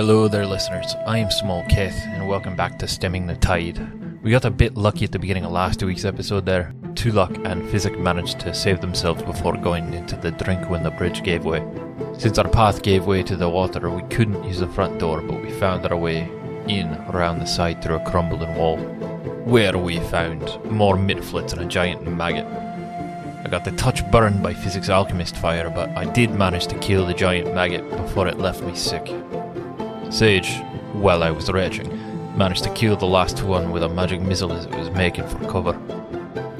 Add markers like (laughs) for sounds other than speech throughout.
Hello there, listeners. I am Samal Kith, and welcome back to Stemming the Tide. We got a bit lucky at the beginning of last week's episode there. Tulak and Physic managed to save themselves before going into the drink when the bridge gave way. Since our path gave way to the water, we couldn't use the front door, but we found our way in around the side through a crumbling wall, where we found more mitflits and a giant maggot. I got the touch burned by Physic's Alchemist fire, but I did manage to kill the giant maggot before it left me sick. Sage, while I was raging, managed to kill the last one with a magic missile as it was making for cover.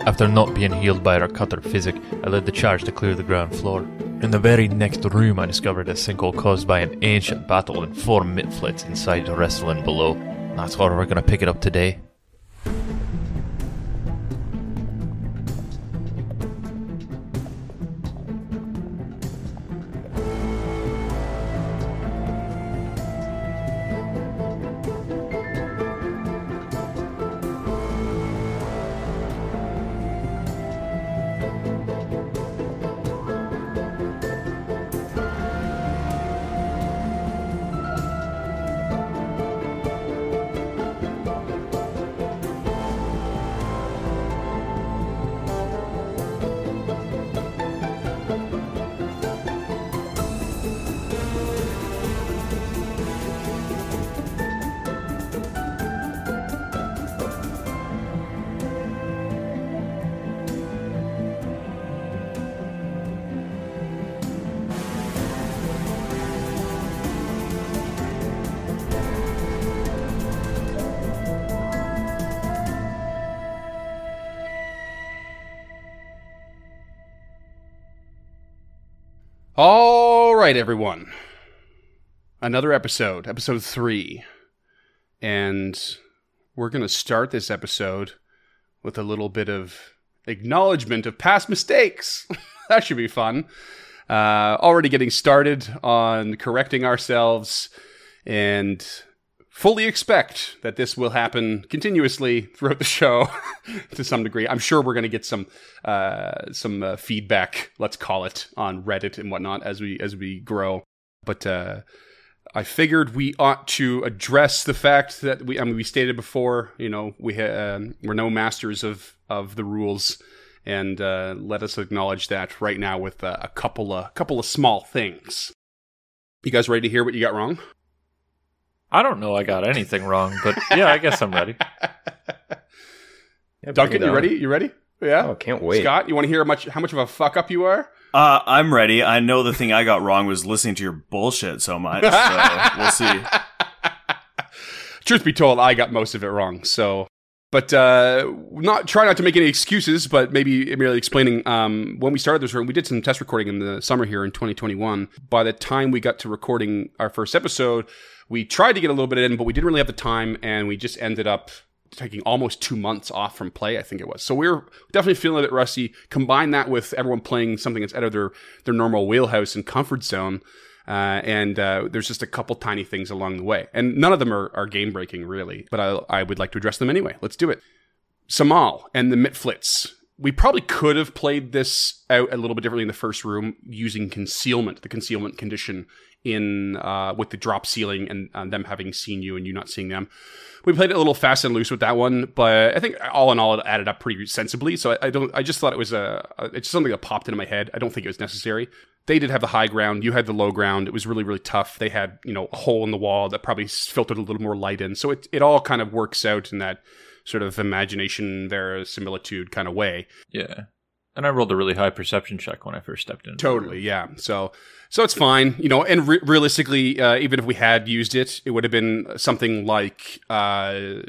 After not being healed by our cutter physic, I led the charge to clear the ground floor. In the very next room, I discovered a sinkhole caused by an ancient battle and four mitflits inside the wrestling below. That's where we're gonna pick it up today. Right, everyone. Another episode, episode three. And we're going to start this episode with a little bit of acknowledgement of past mistakes. (laughs) that should be fun. Uh, already getting started on correcting ourselves and fully expect that this will happen continuously throughout the show (laughs) to some degree. I'm sure we're going to get some uh, some uh, feedback, let's call it, on Reddit and whatnot as we as we grow. But uh, I figured we ought to address the fact that we I mean we stated before, you know, we ha- um, we're no masters of of the rules. And uh, let us acknowledge that right now with uh, a couple of couple of small things. You guys ready to hear what you got wrong? I don't know I got anything wrong, but yeah, I guess I'm ready. (laughs) Yeah, Duncan, you ready? You ready? Yeah. Oh, can't wait. Scott, you want to hear how much how much of a fuck up you are? Uh, I'm ready. I know the thing I got wrong was listening to your bullshit so much. So (laughs) we'll see. (laughs) Truth be told, I got most of it wrong. So, but uh, not try not to make any excuses, but maybe merely explaining. Um, when we started this room, we did some test recording in the summer here in 2021. By the time we got to recording our first episode, we tried to get a little bit in, but we didn't really have the time, and we just ended up taking almost two months off from play. I think it was. So we we're definitely feeling a bit rusty. Combine that with everyone playing something that's out of their their normal wheelhouse and comfort zone. Uh, and uh, there's just a couple tiny things along the way, and none of them are, are game breaking really. But I, I would like to address them anyway. Let's do it. Samal and the Mitflits. We probably could have played this out a little bit differently in the first room using concealment, the concealment condition in uh, with the drop ceiling and uh, them having seen you and you not seeing them. We played it a little fast and loose with that one, but I think all in all it added up pretty sensibly. So I, I don't. I just thought it was a. It's something that popped into my head. I don't think it was necessary. They did have the high ground. You had the low ground. It was really really tough. They had you know a hole in the wall that probably filtered a little more light in. So it it all kind of works out in that sort of imagination verisimilitude kind of way. Yeah. And I rolled a really high perception check when I first stepped in. Totally, yeah. So, so it's fine, you know. And re- realistically, uh, even if we had used it, it would have been something like uh,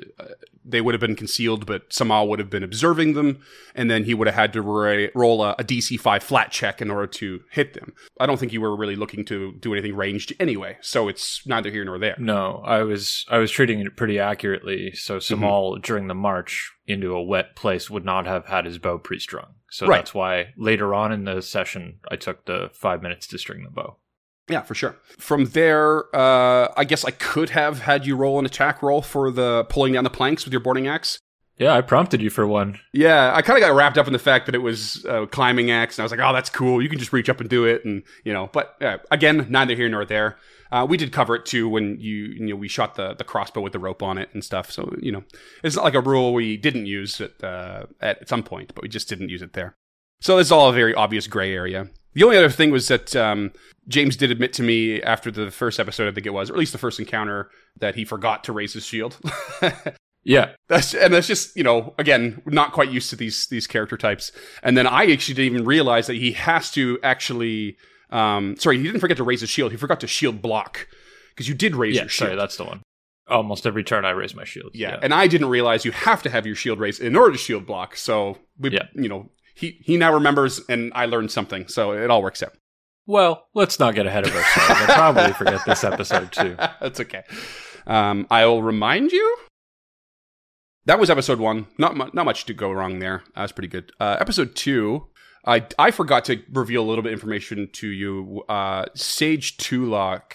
they would have been concealed, but Samal would have been observing them, and then he would have had to ra- roll a, a DC five flat check in order to hit them. I don't think you were really looking to do anything ranged anyway, so it's neither here nor there. No, I was I was treating it pretty accurately. So Mm-hmm. Samal during the march into a wet place would not have had his bow pre-strung. So Right. that's why later on in the session I took the five minutes to string the bow. Yeah, for sure. From there, uh, I guess I could have had you roll an attack roll for the pulling down the planks with your boarding axe. Yeah, I prompted you for one. Yeah, I kind of got wrapped up in the fact that it was a climbing axe, and I was like, "Oh, that's cool. You can just reach up and do it." And you know, but uh, again, neither here nor there. Uh, we did cover it too when you you know we shot the the crossbow with the rope on it and stuff. So you know it's not like a rule we didn't use at uh, at some point, but we just didn't use it there. So it's all a very obvious gray area. The only other thing was that um, James did admit to me after the first episode, I think it was, or at least the first encounter, that he forgot to raise his shield. (laughs) Yeah. That's and that's just you know again not quite used to these these character types. And then I actually didn't even realize that he has to actually. Um, sorry, he didn't forget to raise his shield. He forgot to shield block because you did raise Yeah, your shield. sorry, that's the one. Almost every turn I raise my shield. yeah. and I didn't realize you have to have your shield raised in order to shield block. So we, Yeah. you know, he he now remembers, and I learned something. So it all works out. Well, let's not get ahead of ourselves. I'll probably (laughs) forget this episode too. (laughs) That's okay. Um, I'll remind you. That was episode one. Not mu- not much to go wrong there. That was pretty good. Uh, episode two. I I forgot to reveal a little bit of information to you. Uh, Sage Tulok,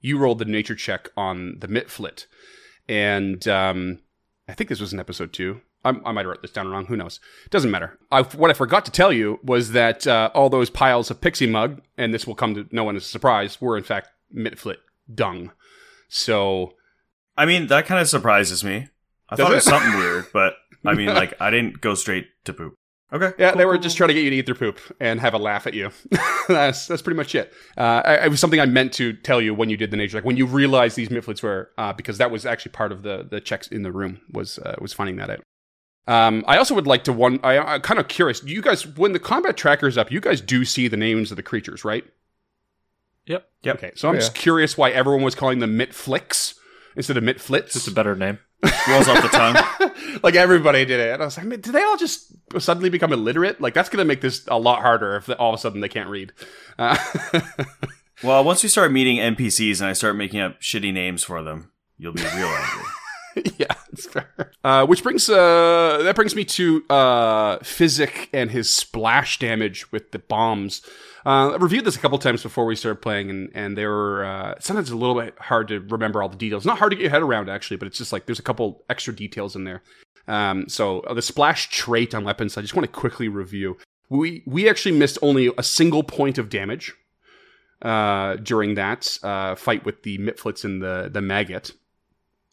you rolled the nature check on the Mitflit, and um, I think this was in episode two. I, I might have wrote this down wrong. Who knows? Doesn't matter. I, what I forgot to tell you was that uh, all those piles of pixie mug, and this will come to no one as a surprise, were in fact Mitflit dung. So I mean, that kind of surprises me. I thought it? was something weird, but I mean, (laughs) like, I didn't go straight to poop. Okay. yeah, cool, they were cool, just cool. trying to get you to eat their poop and have a laugh at you. (laughs) that's that's pretty much it. Uh, I, it was something I meant to tell you when you did the nature, like when you realized these Mitflits were, uh, because that was actually part of the the checks in the room was uh, was finding that out. Um, I also would like to one. I, I'm kind of curious. You guys, when the combat tracker is up, you guys do see the names of the creatures, right? Yep. Yep. Okay, so I'm Yeah. just curious why everyone was calling them Mitflicks instead of Mitflits. It's a better name. Rolls off the tongue. (laughs) like everybody did it. And I was like, did they all just suddenly become illiterate? Like that's gonna make this a lot harder if all of a sudden they can't read. Uh, (laughs) Well, once we start meeting NPCs and I start making up shitty names for them, you'll be real angry. (laughs) yeah, that's fair. Uh, which brings uh, that brings me to uh, Physic and his splash damage with the bombs. Uh, I reviewed this a couple times before we started playing, and and they were uh, sometimes a little bit hard to remember all the details. Not hard to get your head around actually, but it's just like there's a couple extra details in there. Um, so uh, the splash trait on weapons, I just want to quickly review. We we actually missed only a single point of damage uh, during that uh, fight with the Mitflits and the the maggot.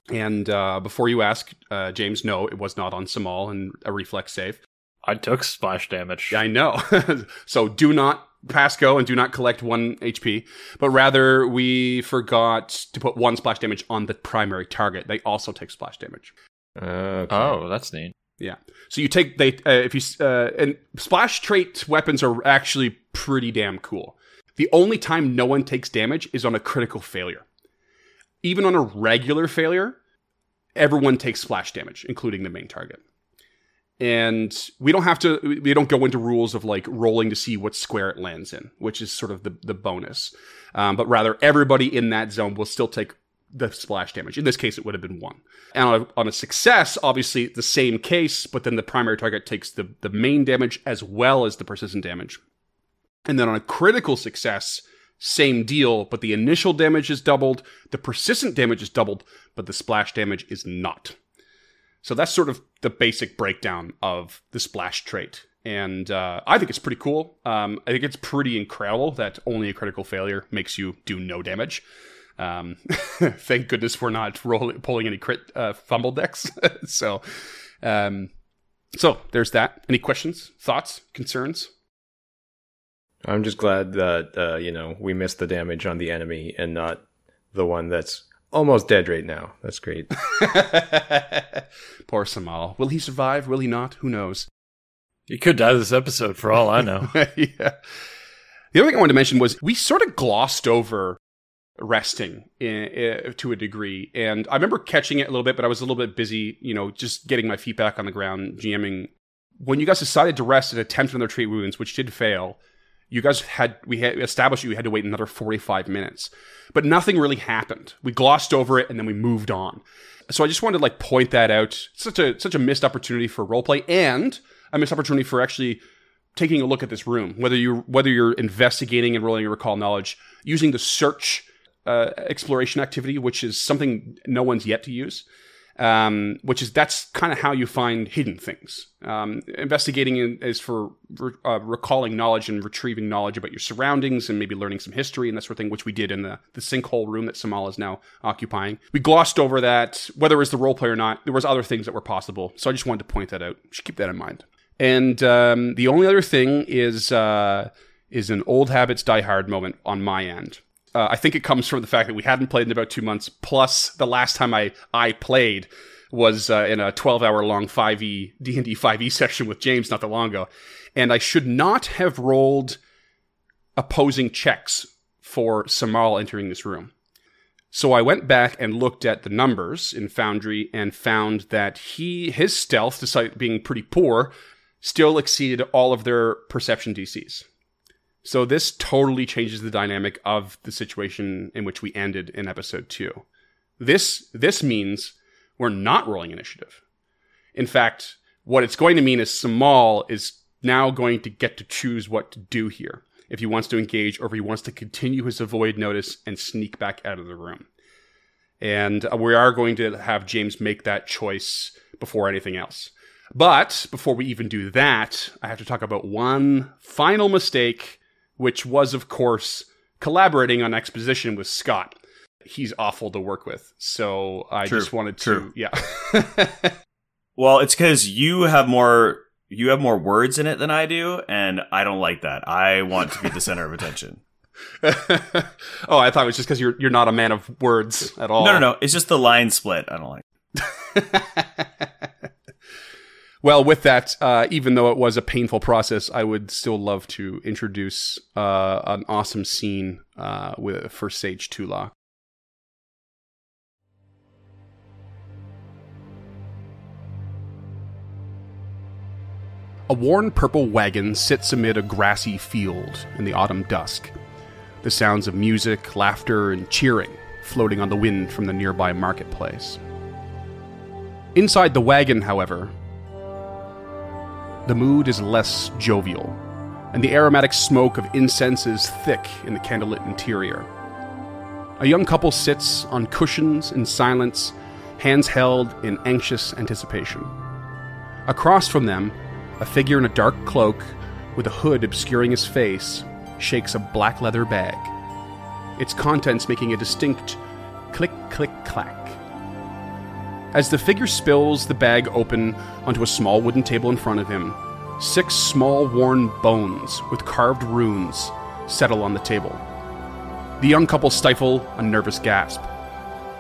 And uh, before you ask, uh, James, no, it was not on Samal and a reflex save. I took splash damage. Yeah, I know. (laughs) so do not pass go and do not collect one HP, but rather we forgot to put one splash damage on the primary target. They also take splash damage. Okay. Oh, that's neat. Yeah. So you take they uh, if you uh, and splash trait weapons are actually pretty damn cool. The only time no one takes damage is on a critical failure. Even on a regular failure, everyone takes splash damage, including the main target. And we don't have to we don't go into rules of like rolling to see what square it lands in, which is sort of the, the bonus. Um, but rather everybody in that zone will still take the splash damage. In this case, it would have been one. And on a, on a success, obviously the same case, but then the primary target takes the, the main damage as well as the persistent damage. And then on a critical success, same deal, but the initial damage is doubled, the persistent damage is doubled, but the splash damage is not. So that's sort of the basic breakdown of the splash trait. And uh, I think it's pretty cool. Um, I think it's pretty incredible that only a critical failure makes you do no damage. Um, (laughs) thank goodness we're not rolling, pulling any crit uh, fumble decks. (laughs) so, um, so there's that. Any questions, thoughts, concerns? I'm just glad that uh, you know we missed the damage on the enemy and not the one that's almost dead right now. That's great. (laughs) Poor Samal. Will he survive? Will he not? Who knows? He could die this episode for all I know. (laughs) yeah. The other thing I wanted to mention was we sort of glossed over resting in, in, to a degree, and I remember catching it a little bit, but I was a little bit busy, you know, just getting my feet back on the ground, GMing. When you guys decided to rest and attempt another treat wounds, which did fail, you guys had we had established you had to wait another 45 minutes. But nothing really happened. We glossed over it and then we moved on. So i just wanted to like point that out. Such a such a missed opportunity for roleplay and a missed opportunity for actually taking a look at this room whether you whether you're investigating and rolling your recall knowledge using the search uh, exploration activity which is something no one's yet to use um, which is that's kind of how you find hidden things. Um, investigating is for uh, recalling knowledge and retrieving knowledge about your surroundings and maybe learning some history and that sort of thing, which we did in the, the sinkhole room that Samal is now occupying. We glossed over that, whether it was the role play or not. There was other things that were possible, so I just wanted to point that out. Should keep that in mind. And um, the only other thing is uh, is an old habits die hard moment on my end. Uh, I think it comes from the fact that we hadn't played in about two months. Plus, the last time I I played was uh, in a 12 hour long 5e D&D 5e session with James not that long ago, and I should not have rolled opposing checks for Samal entering this room. So I went back and looked at the numbers in Foundry and found that he his stealth, despite being pretty poor, still exceeded all of their perception DCs. So this totally changes the dynamic of the situation in which we ended in episode 2. This this means we're not rolling initiative. In fact, what it's going to mean is Samal is now going to get to choose what to do here. If he wants to engage or if he wants to continue his avoid notice and sneak back out of the room. And uh, we are going to have James make that choice before anything else. But before we even do that, I have to talk about one final mistake which was, of course, collaborating on exposition with Scott. He's awful to work with. So I True. just wanted to, True. yeah. (laughs) Well, it's because you have more you have more words in it than I do, and I don't like that. I want to be the center of attention. (laughs) (laughs) oh, I thought it was just because you're you're not a man of words at all. No, no, no. It's just the line split. I don't like. Well, with that, uh, even though it was a painful process, I would still love to introduce uh, an awesome scene uh, with for Sage Tula. A worn purple wagon sits amid a grassy field in the autumn dusk. The sounds of music, laughter, and cheering floating on the wind from the nearby marketplace. Inside the wagon, however, the mood is less jovial, and the aromatic smoke of incense is thick in the candlelit interior. A young couple sits on cushions in silence, hands held in anxious anticipation. Across from them, a figure in a dark cloak with a hood obscuring his face shakes a black leather bag, its contents making a distinct click click clack. As the figure spills the bag open onto a small wooden table in front of him, six small worn bones with carved runes settle on the table. The young couple stifle a nervous gasp.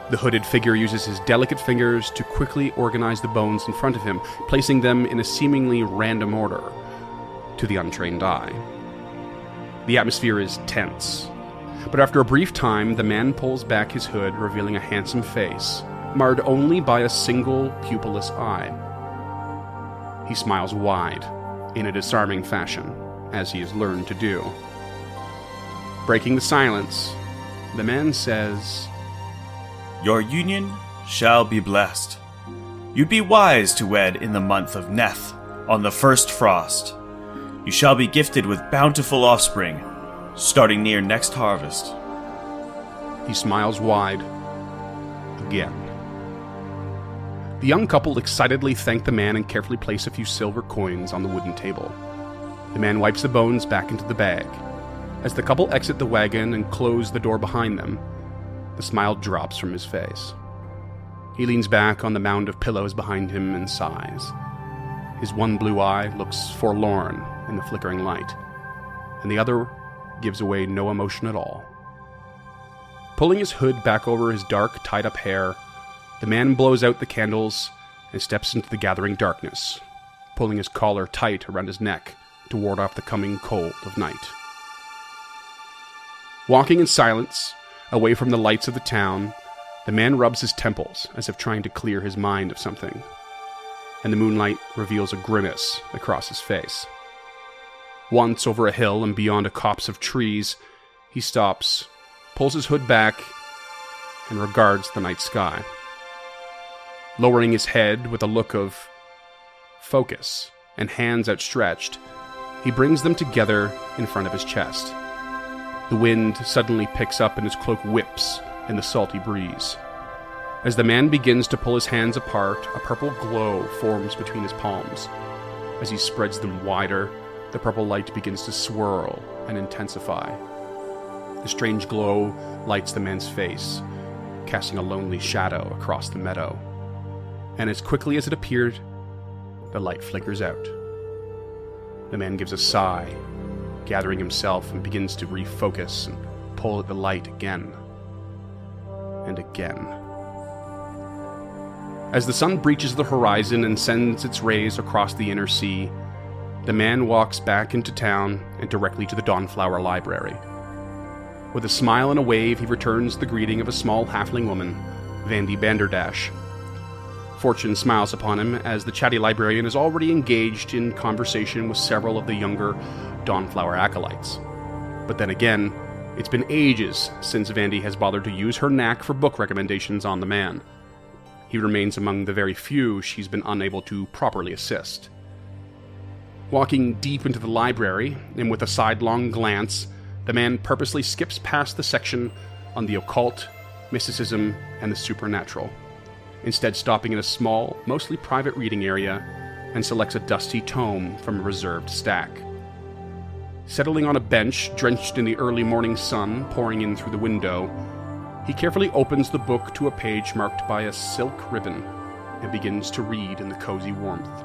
The hooded figure uses his delicate fingers to quickly organize the bones in front of him, placing them in a seemingly random order to the untrained eye. The atmosphere is tense. But after a brief time, the man pulls back his hood, revealing a handsome face, marred only by a single pupilless eye. He smiles wide, in a disarming fashion, as he has learned to do. Breaking the silence, the man says, Your union shall be blessed. You'd be wise to wed in the month of Neth, on the first frost. You shall be gifted with bountiful offspring, starting near next harvest. He smiles wide. Again. The young couple excitedly thank the man and carefully place a few silver coins on the wooden table. The man wipes the bones back into the bag. As the couple exit the wagon and close the door behind them, the smile drops from his face. He leans back on the mound of pillows behind him and sighs. His one blue eye looks forlorn in the flickering light, and the other gives away no emotion at all. Pulling his hood back over his dark, tied up hair, the man blows out the candles and steps into the gathering darkness, pulling his collar tight around his neck to ward off the coming cold of night. Walking in silence, away from the lights of the town, the man rubs his temples as if trying to clear his mind of something, and the moonlight reveals a grimace across his face. Once over a hill and beyond a copse of trees, he stops, pulls his hood back, and regards the night sky. Lowering his head with a look of focus and hands outstretched, he brings them together in front of his chest. The wind suddenly picks up and his cloak whips in the salty breeze. As the man begins to pull his hands apart, a purple glow forms between his palms. As he spreads them wider, the purple light begins to swirl and intensify. The strange glow lights the man's face, casting a lonely shadow across the meadow. And as quickly as it appeared, the light flickers out. The man gives a sigh, gathering himself, and begins to refocus and pull at the light again and again. As the sun breaches the horizon and sends its rays across the inner sea, the man walks back into town and directly to the Dawnflower Library. With a smile and a wave, he returns the greeting of a small halfling woman, Vandy Banderdash. Fortune smiles upon him as the chatty librarian is already engaged in conversation with several of the younger Dawnflower acolytes. But then again, it's been ages since Vandy has bothered to use her knack for book recommendations on the man. He remains among the very few she's been unable to properly assist. Walking deep into the library, and with a sidelong glance, the man purposely skips past the section on the occult, mysticism, and the supernatural, instead, stopping in a small, mostly private reading area and selects a dusty tome from a reserved stack. Settling on a bench, drenched in the early morning sun pouring in through the window, he carefully opens the book to a page marked by a silk ribbon and begins to read in the cozy warmth.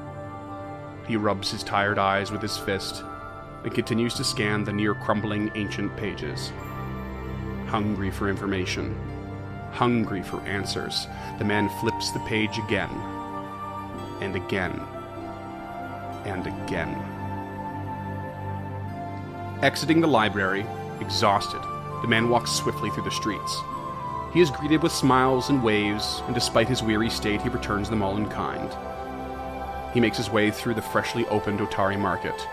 He rubs his tired eyes with his fist and continues to scan the near crumbling ancient pages. Hungry for information, hungry for answers, the man flips the page again and again and again. Exiting the library, exhausted, the man walks swiftly through the streets. He is greeted with smiles and waves, and despite his weary state, he returns them all in kind. He makes his way through the freshly opened Otari market,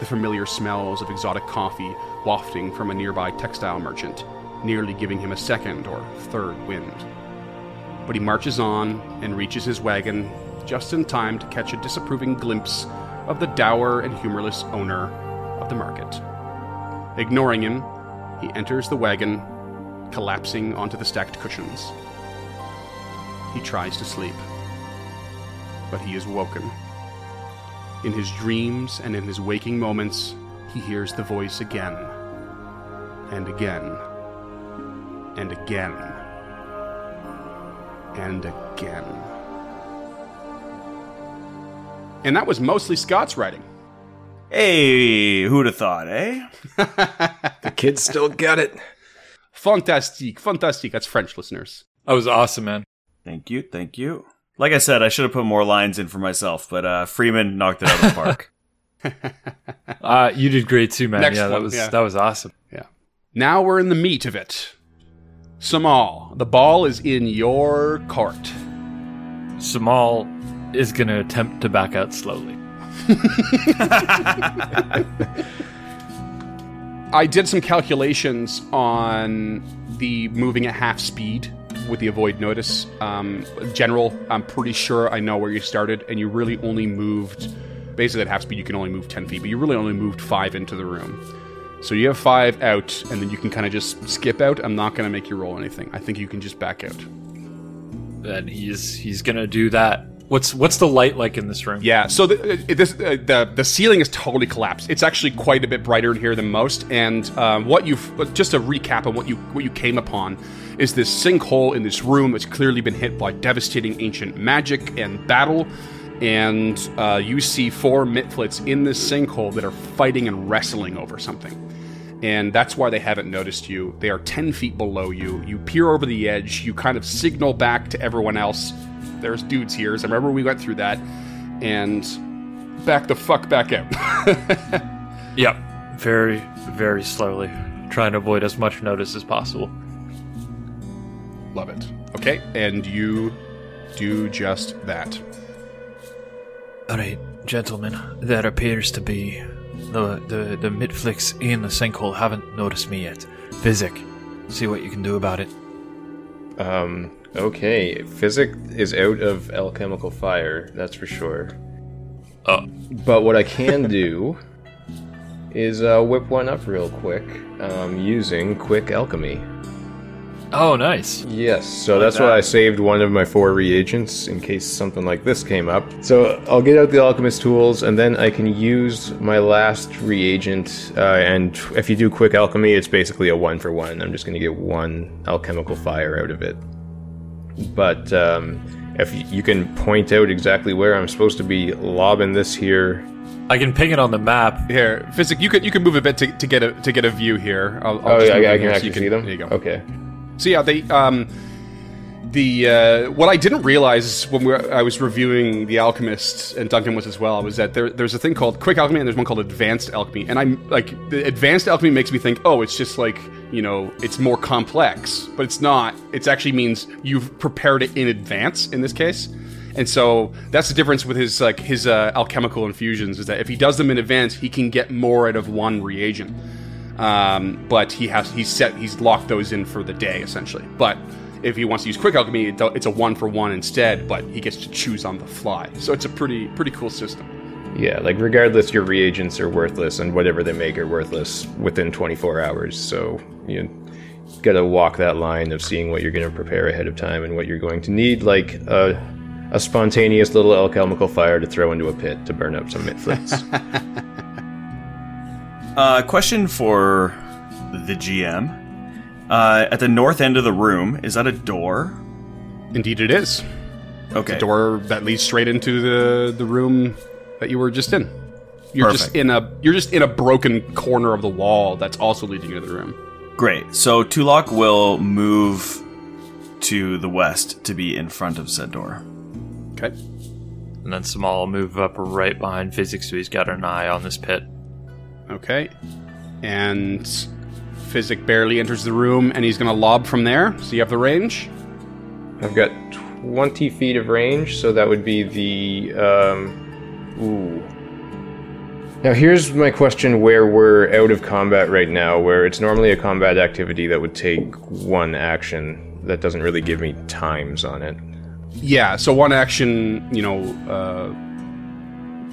the familiar smells of exotic coffee wafting from a nearby textile merchant, nearly giving him a second or third wind. But he marches on and reaches his wagon just in time to catch a disapproving glimpse of the dour and humorless owner of the market. Ignoring him, he enters the wagon collapsing onto the stacked cushions. He tries to sleep, but he is woken. In his dreams and in his waking moments, he hears the voice again, and again, and again, and again. And that was mostly Scott's writing. Hey, who'd have thought, eh? (laughs) The kids still got it. Fantastique, fantastique. That's French listeners. That was awesome, man. Thank you, thank you. Like I said, I should have put more lines in for myself, but uh, Freeman knocked it out of the park. (laughs) Uh, you did great too, man. Next yeah, that was yeah. that was awesome. Yeah. Now we're in the meat of it. Samal, the ball is in your court. Samal is gonna attempt to back out slowly. (laughs) I did some calculations on the moving at half speed with the avoid notice. Um, general, I'm pretty sure I know where you started, and you really only moved. Basically, at half speed, you can only move 10 feet, but you really only moved five into the room. So you have five out, and then you can kind of just skip out. I'm not going to make you roll anything. I think you can just back out. And he's he's gonna do that. What's what's the light like in this room? Yeah, so the, uh, this, uh, the the ceiling is totally collapsed. It's actually quite a bit brighter in here than most. And um, what you've just a recap of what you what you came upon is this sinkhole in this room that's clearly been hit by devastating ancient magic and battle. And uh, you see four mitflits in this sinkhole that are fighting and wrestling over something. And that's why they haven't noticed you. They are 10 feet below you. You peer over the edge. You kind of signal back to everyone else. There's dudes here. So remember we went through that. And back the fuck back out. (laughs) Yep. Very very slowly, trying to avoid as much notice as possible. Love it. Okay, and you do just that. All right, gentlemen. That appears to be the the the midflicks in the sinkhole haven't noticed me yet. Physic, see what you can do about it. Um, okay. Physic is out of alchemical fire, that's for sure. Oh. But what I can do is uh, whip one up real quick um, using quick alchemy. Oh, nice. Yes, so that's why I saved one of my four reagents in case something like this came up. So I'll get out the alchemist tools, and then I can use my last reagent. Uh, and if you do quick alchemy, it's basically a one for one. I'm just going to get one alchemical fire out of it. But um, if you can point out exactly where I'm supposed to be lobbing this here, I can ping it on the map. Here, physic, you could you can move a bit to, to get a to get a view here. I'll, I'll oh just yeah, I, I can here so actually see them. There you go. Okay. So yeah, they um, the uh, what I didn't realize when we were, I was reviewing the Alchemist and Duncan was as well was that there, there's a thing called quick alchemy and there's one called advanced alchemy, and I'm like the advanced alchemy makes me think oh it's just like you know it's more complex, but it's not. It actually means you've prepared it in advance in this case. And so that's the difference with his like his uh, alchemical infusions is that if he does them in advance, he can get more out of one reagent. Um, but he has he's set he's locked those in for the day essentially. But if he wants to use quick alchemy, it's a one for one instead. But he gets to choose on the fly. So it's a pretty pretty cool system. Yeah, like regardless, your reagents are worthless, and whatever they make are worthless within 24 hours. So you gotta walk that line of seeing what you're gonna prepare ahead of time and what you're going to need, like a, a spontaneous little alchemical fire to throw into a pit to burn up some mitflits. (laughs) Uh, question for the GM. Uh, at the north end of the room, is that a door? Indeed, it is. Okay. The door that leads straight into the the room that you were just in. You're just Perfect. in a you're just in a broken corner of the wall that's also leading into the room. Great. So Tulok will move to the west to be in front of said door. Okay. And then Samal will move up right behind Physics, so he's got an eye on this pit. Okay. And Physic barely enters the room and he's going to lob from there. So you have the range. I've got 20 feet of range, so that would be the. Um, ooh. Now, here's my question where we're out of combat right now, where it's normally a combat activity that would take one action. That doesn't really give me times on it. Yeah, so one action, you know, uh,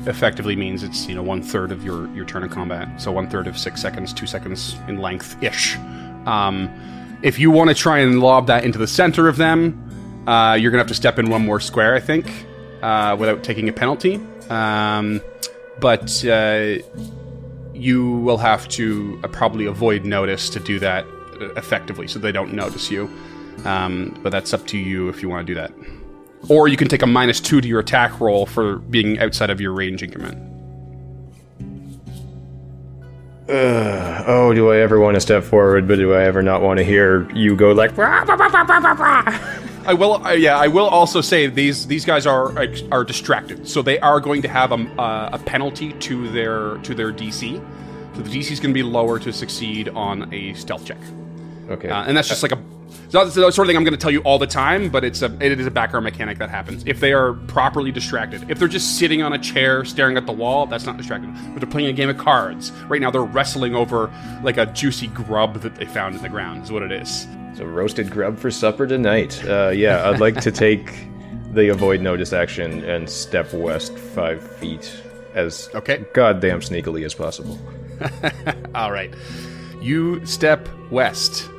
effectively means it's, you know, one third of your, your turn of combat. So one third of six seconds, two seconds in length ish. Um, if you want to try and lob that into the center of them, uh, you're to have to step in one more square, I think, uh, without taking a penalty. Um, but uh, you will have to uh, probably avoid notice to do that uh, effectively so they don't notice you. Um, but that's up to you if you want to do that. Or you can take a minus two to your attack roll for being outside of your range increment. Ugh, oh, do I ever want to step forward, but do I ever not want to hear you go like. "Rah, rah, rah, rah, rah, rah, rah." (laughs) I will, uh, yeah, I will also say these these guys are are distracted, so they are going to have a, uh, a penalty to their to their DC. So the DC is going to be lower to succeed on a stealth check, Okay. uh, and that's just like a. It's not the sort of thing I'm going to tell you all the time, but it's a it is a background mechanic that happens if they are properly distracted. If they're just sitting on a chair staring at the wall, that's not distracted. But they're playing a game of cards right now. They're wrestling over like a juicy grub that they found in the ground. Is what it is. So roasted grub for supper tonight. Uh, yeah, I'd like to take the avoid notice action and step west five feet as Okay. goddamn sneakily as possible. (laughs) All right. You step west,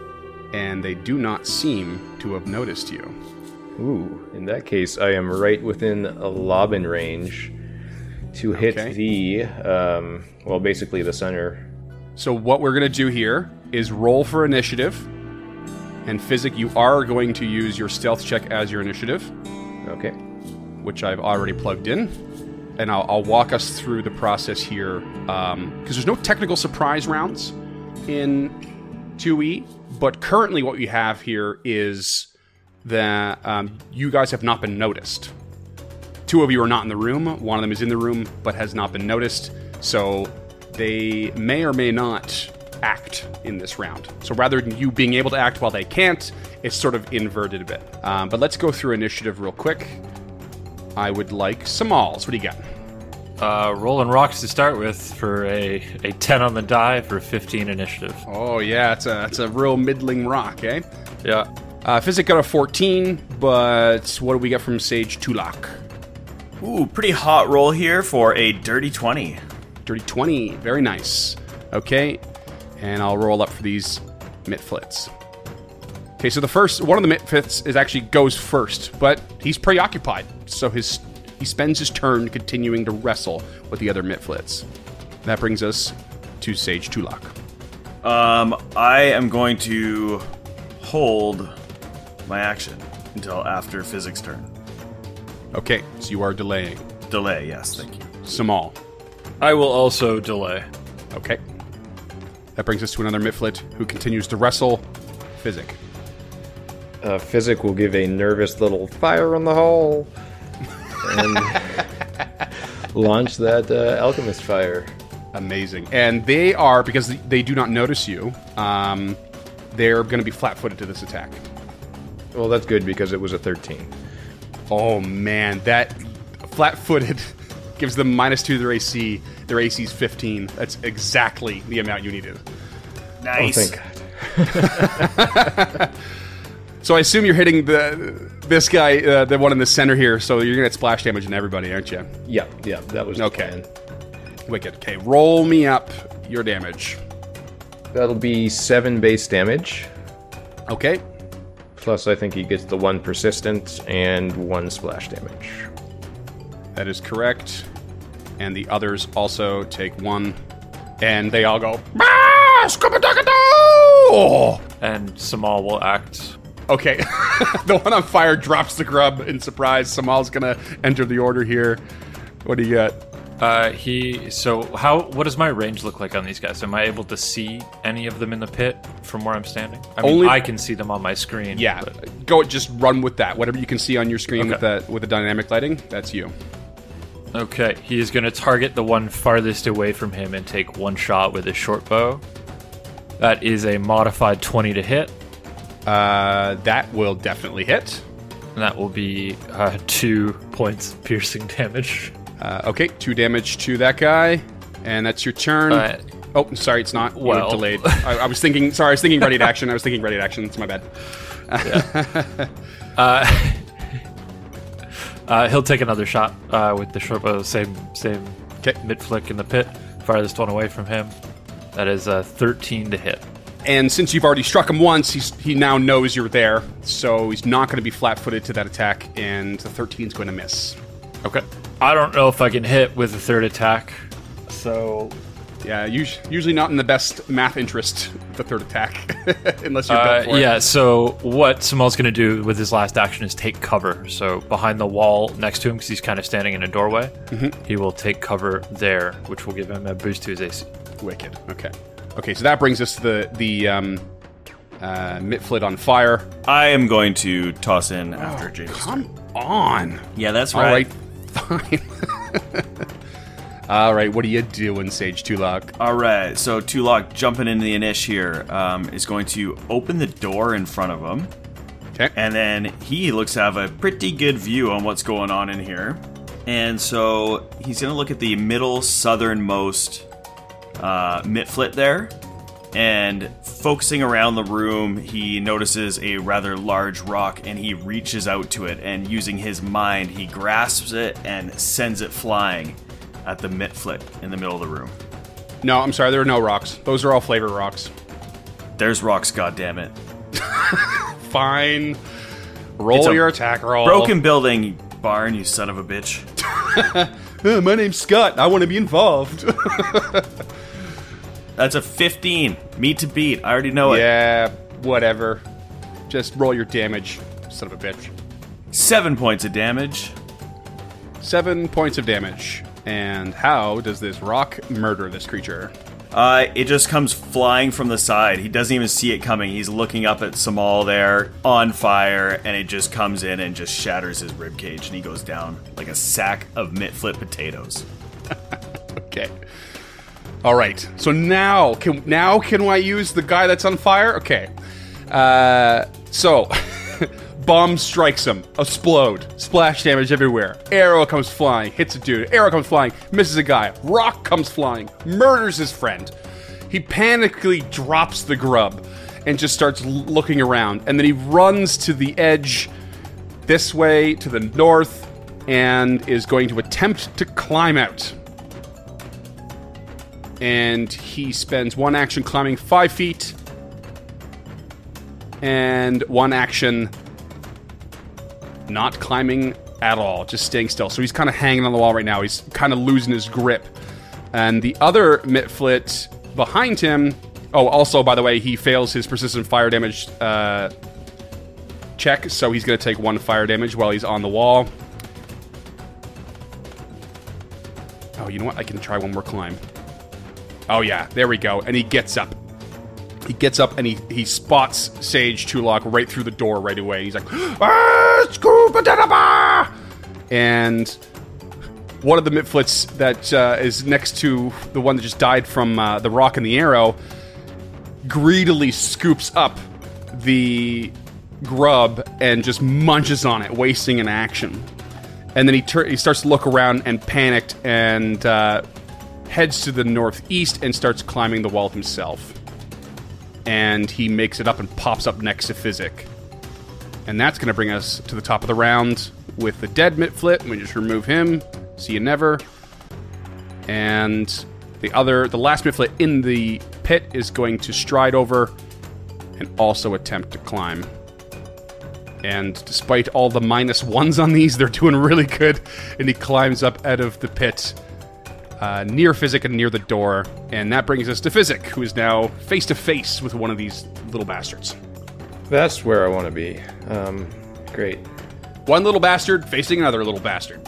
and they do not seem to have noticed you. Ooh, in that case, I am right within a lobbin range to hit Okay. the, um, well, basically the center. So, what we're going to do here is roll for initiative. And Physic, you are going to use your stealth check as your initiative, Okay. which I've already plugged in. And I'll, I'll walk us through the process here because there's no technical surprise rounds in 2E. But currently, what we have here is that um, you guys have not been noticed. Two of you are not in the room. One of them is in the room but has not been noticed. So they may or may not act in this round. So rather than you being able to act while they can't, it's sort of inverted a bit. Um, but let's go through initiative real quick. I would like Samals. What do you got? Uh, rolling rocks to start with for a, a 10 on the die for 15 initiative. Oh yeah, it's a it's a real middling rock, eh? Yeah. Uh, Physic got a 14, but what do we get from Sage Tulak? Ooh, pretty hot roll here for a dirty 20. Dirty 20, very nice. Okay, and I'll roll up for these Mitflits. Okay, so the first one of the Mitfits is actually goes first, but he's preoccupied, so his he spends his turn continuing to wrestle with the other Mitflits. That brings us to Sage Tulak. Um, I am going to hold my action until after Physic's turn. Okay, so you are delaying. Delay, yes, thank you. Samal. I will also delay. Okay. That brings us to another Mitflit who continues to wrestle. Physic. Uh, Physic will give a nervous little fire on the hole and launch that uh, alchemist fire. Amazing. And they are, because they do not notice you, um, they're going to be flat footed to this attack. Well, that's good because it was a 13. Oh, man. That flat footed (laughs) gives them minus two to their AC. Their AC is 15. That's exactly the amount you needed. Oh, Nice. thank God. (laughs) (laughs) So I assume you're hitting the this guy, uh, the one in the center here. So you're gonna get splash damage on everybody, aren't you? Yeah, yeah, that was the Okay. plan. Wicked. Okay, roll me up your damage. That'll be seven base damage. Okay. Plus, I think he gets the one persistent and one splash damage. That is correct. And the others also take one, and they all go. "Ah, Scoopadoo!" And Samal will act. Okay, (laughs) the one on fire drops the grub in surprise. Samal's gonna enter the order here. What do you got? Uh, he. So how? What does my range look like on these guys? Am I able to see any of them in the pit from where I'm standing? I mean, Only- I can see them on my screen. Yeah, but- go. Just run with that. Whatever you can see on your screen with Okay. that with the dynamic lighting, that's you. Okay. He is going to target the one farthest away from him and take one shot with his short bow. That is a modified 20 to hit. Uh, that will definitely hit. And that will be uh, two points of piercing damage. Uh, okay, two damage to that guy, and that's your turn. Uh, oh, sorry, it's not. Well. delayed. I, I was thinking. Sorry, I was thinking ready to action. I was thinking ready to action. It's my bad. (laughs) (laughs) Uh, he'll take another shot uh, with the short bow, same same Okay. mid flick in the pit, farthest one away from him. That is uh, 13 to hit. And since you've already struck him once, he's, he now knows you're there, so he's not going to be flat-footed to that attack, and the 13 is going to miss. Okay. I don't know if I can hit with the third attack, so Yeah, us- usually not in the best math interest. The third attack, (laughs) unless you're Uh, built for it. yeah, so what Samal's going to do with his last action is take cover. So behind the wall next to him, because he's kind of standing in a doorway, Mm-hmm. he will take cover there, which will give him a boost to his AC. Wicked. Okay. Okay, so that brings us to the the um, uh, Mitflit on fire. I am going to toss in after James. Come on. Yeah, that's All right. right. (laughs) Fine. (laughs) All right. What are you doing, Sage Tulak? All right, so Tulok jumping into the Inish here um, is going to open the door in front of him, Okay. and then he looks to have a pretty good view on what's going on in here. And so he's going to look at the middle southernmost uh, Mitflit there, and focusing around the room, he notices a rather large rock, and he reaches out to it, and using his mind, he grasps it and sends it flying at the Mitflit in the middle of the room. No, I'm sorry. There are no rocks. Those are all flavor rocks. There's rocks, goddammit. (laughs) Fine. Roll your attack roll. Broken building, barn, you son of a bitch. (laughs) My name's Scott. I want to be involved. (laughs) That's a 15. Meet to beat. I already know it. yeah. Whatever. Just roll your damage, son of a bitch. Seven points of damage. Seven points of damage. And how does this rock murder this creature? Uh, it just comes flying from the side. He doesn't even see it coming. He's looking up at Samal there, on fire, and it just comes in and just shatters his ribcage, and he goes down like a sack of mitflit potatoes. (laughs) Okay. All right. So now can now can I use the guy that's on fire? Okay. Uh, so (laughs) bomb strikes him, explode, splash damage everywhere. Arrow comes flying, hits a dude. Arrow comes flying, misses a guy. Rock comes flying, murders his friend. He panically drops the grub and just starts looking around, and then he runs to the edge this way to the north and is going to attempt to climb out and he spends one action climbing five feet. and one action not climbing at all, just staying still. So he's kind of hanging on the wall right now. He's kind of losing his grip. And the other Mitflit behind him. Oh, also, by the way, he fails his persistent fire damage uh, check, so he's going to take one fire damage while he's on the wall. Oh, you know what? I can try one more climb. Oh, yeah, there we go. And he gets up. He gets up and he, he spots Sage Tulok right through the door right away. He's like, (gasps) ah, scuba da da ba! And one of the Mitflits that uh, is next to the one that just died from uh, the rock and the arrow greedily scoops up the grub and just munches on it, wasting an action. And then he tur- he starts to look around and panicked and uh, heads to the northeast and starts climbing the wall himself. And he makes it up and pops up next to Physic. And that's going to bring us to the top of the round with the dead Mitflit. We just remove him. See you never. And the other, the last Mitflit in the pit is going to stride over and also attempt to climb. And despite all the minus ones on these, they're doing really good. And he climbs up out of the pit uh, near Physic and near the door. And that brings us to Physic, who is now face to face with one of these little bastards. That's where I want to be. Um, great. One little bastard facing another little bastard.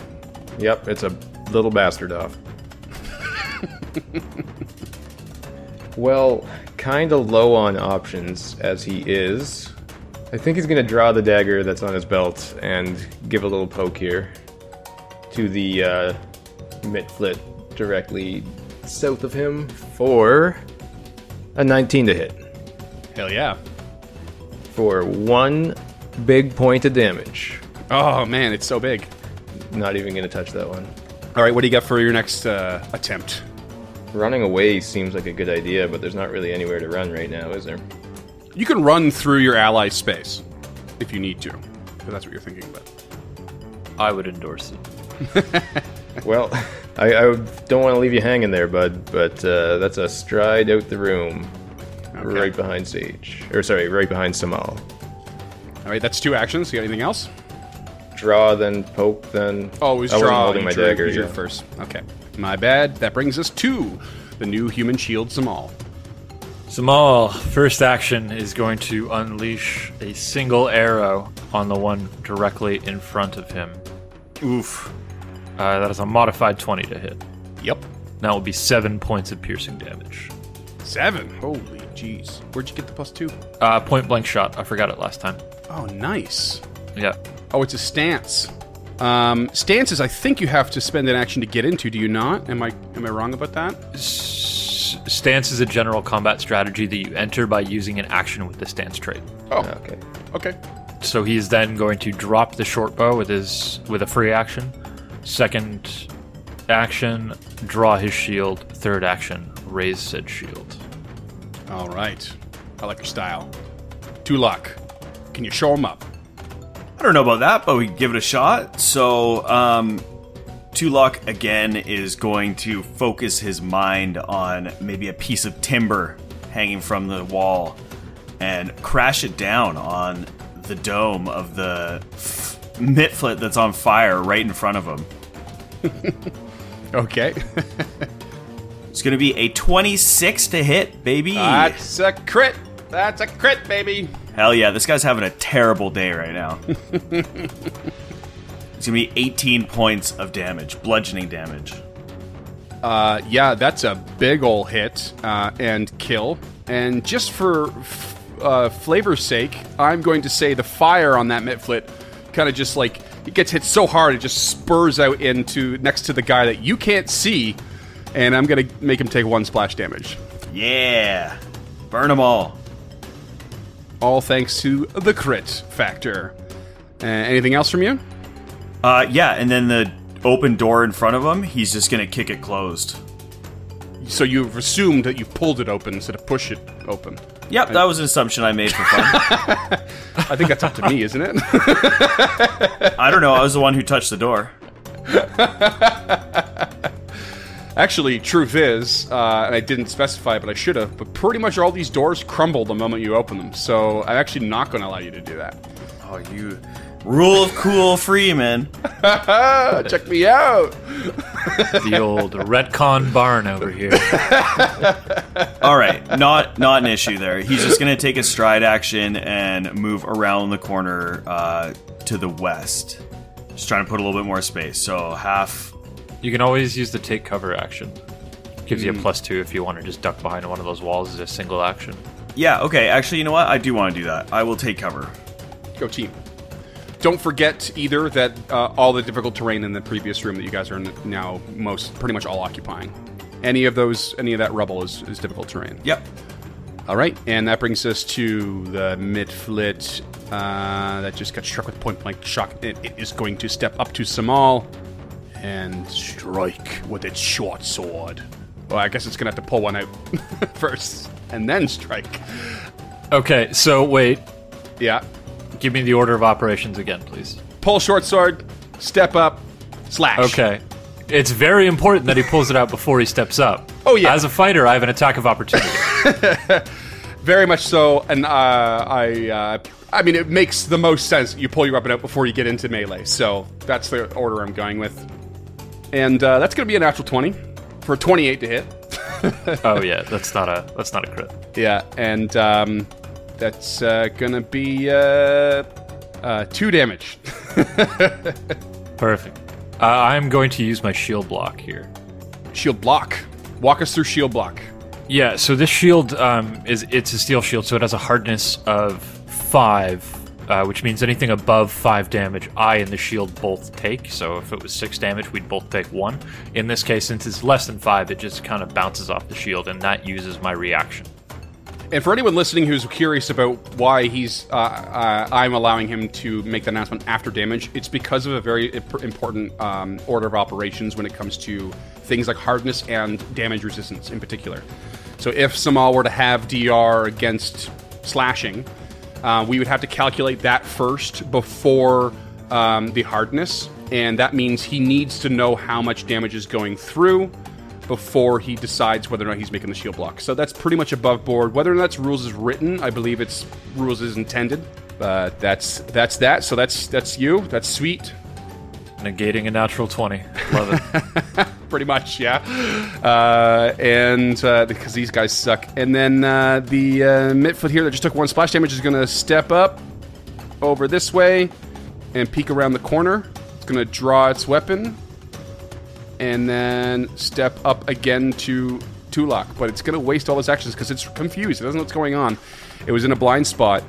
Yep, it's a little bastard off. (laughs) well, kind of low on options as he is. I think he's going to draw the dagger that's on his belt and give a little poke here to the uh, Mitflit directly south of him for a 19 to hit. Hell yeah. For one big point of damage. Oh man, it's so big. Not even going to touch that one. All right, what do you got for your next uh, attempt? Running away seems like a good idea, but there's not really anywhere to run right now, is there? You can run through your ally space if you need to, if that's what you're thinking about. I would endorse it. (laughs) (laughs) Well, I, I don't want to leave you hanging there, bud, but uh, that's a stride out the room, right behind Sage. Or sorry, right behind Samal. All right, that's two actions. You got anything else? Draw, then poke, then. Always it was I wasn't draw. holding my drew- dagger. you yeah. first. Okay, my bad. That brings us to the new human shield Samal. Samal, first action is going to unleash a single arrow on the one directly in front of him. Oof. Uh, that is a modified 20 to hit. Yep, That will be seven points of piercing damage. seven. Holy jeez, where'd you get the plus two? Uh, point blank shot. I forgot it last time. Oh, nice. Yeah. Oh, it's a stance. Um, stances, I think you have to spend an action to get into. Do you not? Am I am I wrong about that? S- stance is a general combat strategy that you enter by using an action with the stance trait. Oh, Okay. okay. So he's then going to drop the short bow with his with a free action. Second action, draw his shield. Third action, raise said shield. All right. I like your style. Tulok. Can you show him up? I don't know about that, but we can give it a shot. So, um, Tulok again is going to focus his mind on maybe a piece of timber hanging from the wall and crash it down on the dome of the mitflit that's on fire right in front of him. (laughs) Okay. (laughs) It's going to be a 26 to hit, baby. That's a crit. That's a crit, baby. Hell yeah, this guy's having a terrible day right now. (laughs) it's gonna be 18 points of damage, bludgeoning damage. Uh, yeah, that's a big ol' hit uh, and kill. And just for f- uh, flavor's sake, I'm going to say the fire on that Mitflit kind of just like it gets hit so hard it just spurs out into next to the guy that you can't see, and I'm gonna make him take one splash damage. Yeah, burn them all. All thanks to the crit factor. Uh, anything else from you? Uh, yeah, and then the open door in front of him, he's just gonna kick it closed. So you've assumed that you pulled it open instead of push it open. Yep, that was an assumption I made for fun. (laughs) I think that's up to me, isn't it? I don't know. I was the one who touched the door. Actually, truth is, uh, and I didn't specify, but I should have. But pretty much all these doors crumble the moment you open them. So I'm actually not going to allow you to do that. Oh, you rule of cool Freeman. (laughs) Check me out. The old retcon barn over here. (laughs) All right, not not an issue there. He's just gonna take a stride action and move around the corner uh, to the west. Just trying to put a little bit more space. So half. You can always use the take cover action. Gives you a plus two if you want to just duck behind one of those walls as a single action. Yeah. Okay. Actually, you know what? I do want to do that. I will take cover. Go team. Don't forget either that uh, all the difficult terrain in the previous room that you guys are now most pretty much all occupying. Any of those, any of that rubble is, is difficult terrain. Yep. All right, and that brings us to the mitflit uh, that just got struck with point blank shock. It, it is going to step up to Samal and strike with its short sword. Well, I guess it's gonna have to pull one out (laughs) first and then strike. Okay, so wait. Yeah, Give me the order of operations again, please. pull short sword, step up, slash. Okay. It's very important that he pulls it out before he steps up. (laughs) Oh, yeah. As a fighter, I have an attack of opportunity. (laughs) very much so. And uh, I, uh, I mean, it makes the most sense you pull your weapon out before you get into melee. So that's the order I'm going with. And uh, that's going to be a natural twenty for a twenty-eight to hit. (laughs) oh yeah, that's not a that's not a crit. Yeah, and um, that's uh, gonna be uh, uh, two damage. (laughs) Perfect. Uh, I'm going to use my shield block here. shield block. Walk us through shield block. Yeah, so this shield um, is it's a steel shield, so it has a hardness of five, uh, which means anything above five damage, I and the shield both take. So if it was six damage, we'd both take one. In this case, since it's less than five, it just kind of bounces off the shield, and that uses my reaction. And for anyone listening who's curious about why he's, uh, uh, I'm allowing him to make the announcement after damage, it's because of a very imp- important um, order of operations when it comes to things like hardness and damage resistance in particular. So if Samal were to have DR against slashing, uh, we would have to calculate that first before um, the hardness, and that means he needs to know how much damage is going through before he decides whether or not he's making the shield block. So that's pretty much above board. Whether or not that's rules is written, I believe it's rules is intended. But that's that's that. So that's that's you. That's sweet. Negating a natural 20. Love it. (laughs) Pretty much, yeah. Uh, and uh, because these guys suck. And then uh, the uh, mitflit here that just took one splash damage is going to step up over this way and peek around the corner. It's going to draw its weapon and then step up again to Tulok. But it's going to waste all its actions because it's confused. It doesn't know what's going on. It was in a blind spot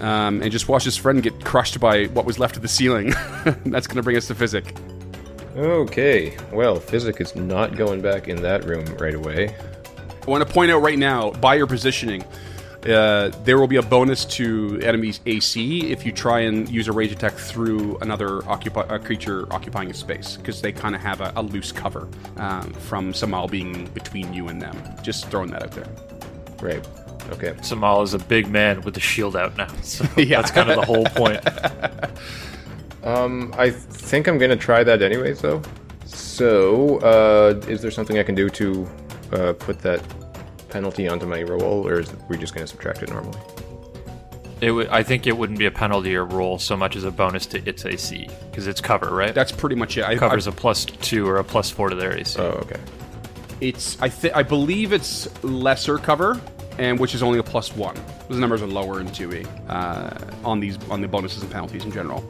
um, and just watched his friend get crushed by what was left of the ceiling. (laughs) That's going to bring us to Physic. Okay, well, Physic is not going back in that room right away. I want to point out right now, by your positioning, uh, there will be a bonus to enemies' AC if you try and use a rage attack through another occupi- a creature occupying a space, because they kind of have a, a loose cover um, from Samal being between you and them. Just throwing that out there. Right. Okay. Samal is a big man with the shield out now. (laughs) So Yeah. that's kind of the whole point. (laughs) Um, I think I'm gonna try that anyways, though. So, uh, is there something I can do to uh, put that penalty onto my roll, or is we just gonna subtract it normally? It w- I think it wouldn't be a penalty or roll so much as a bonus to its AC because it's cover, right? That's pretty much it. I, covers I, a plus two or a plus four to their AC. Oh, okay. it's I th- I believe it's lesser cover, and which is only a plus one. Those numbers are lower in 2e uh, on these on the bonuses and penalties in general.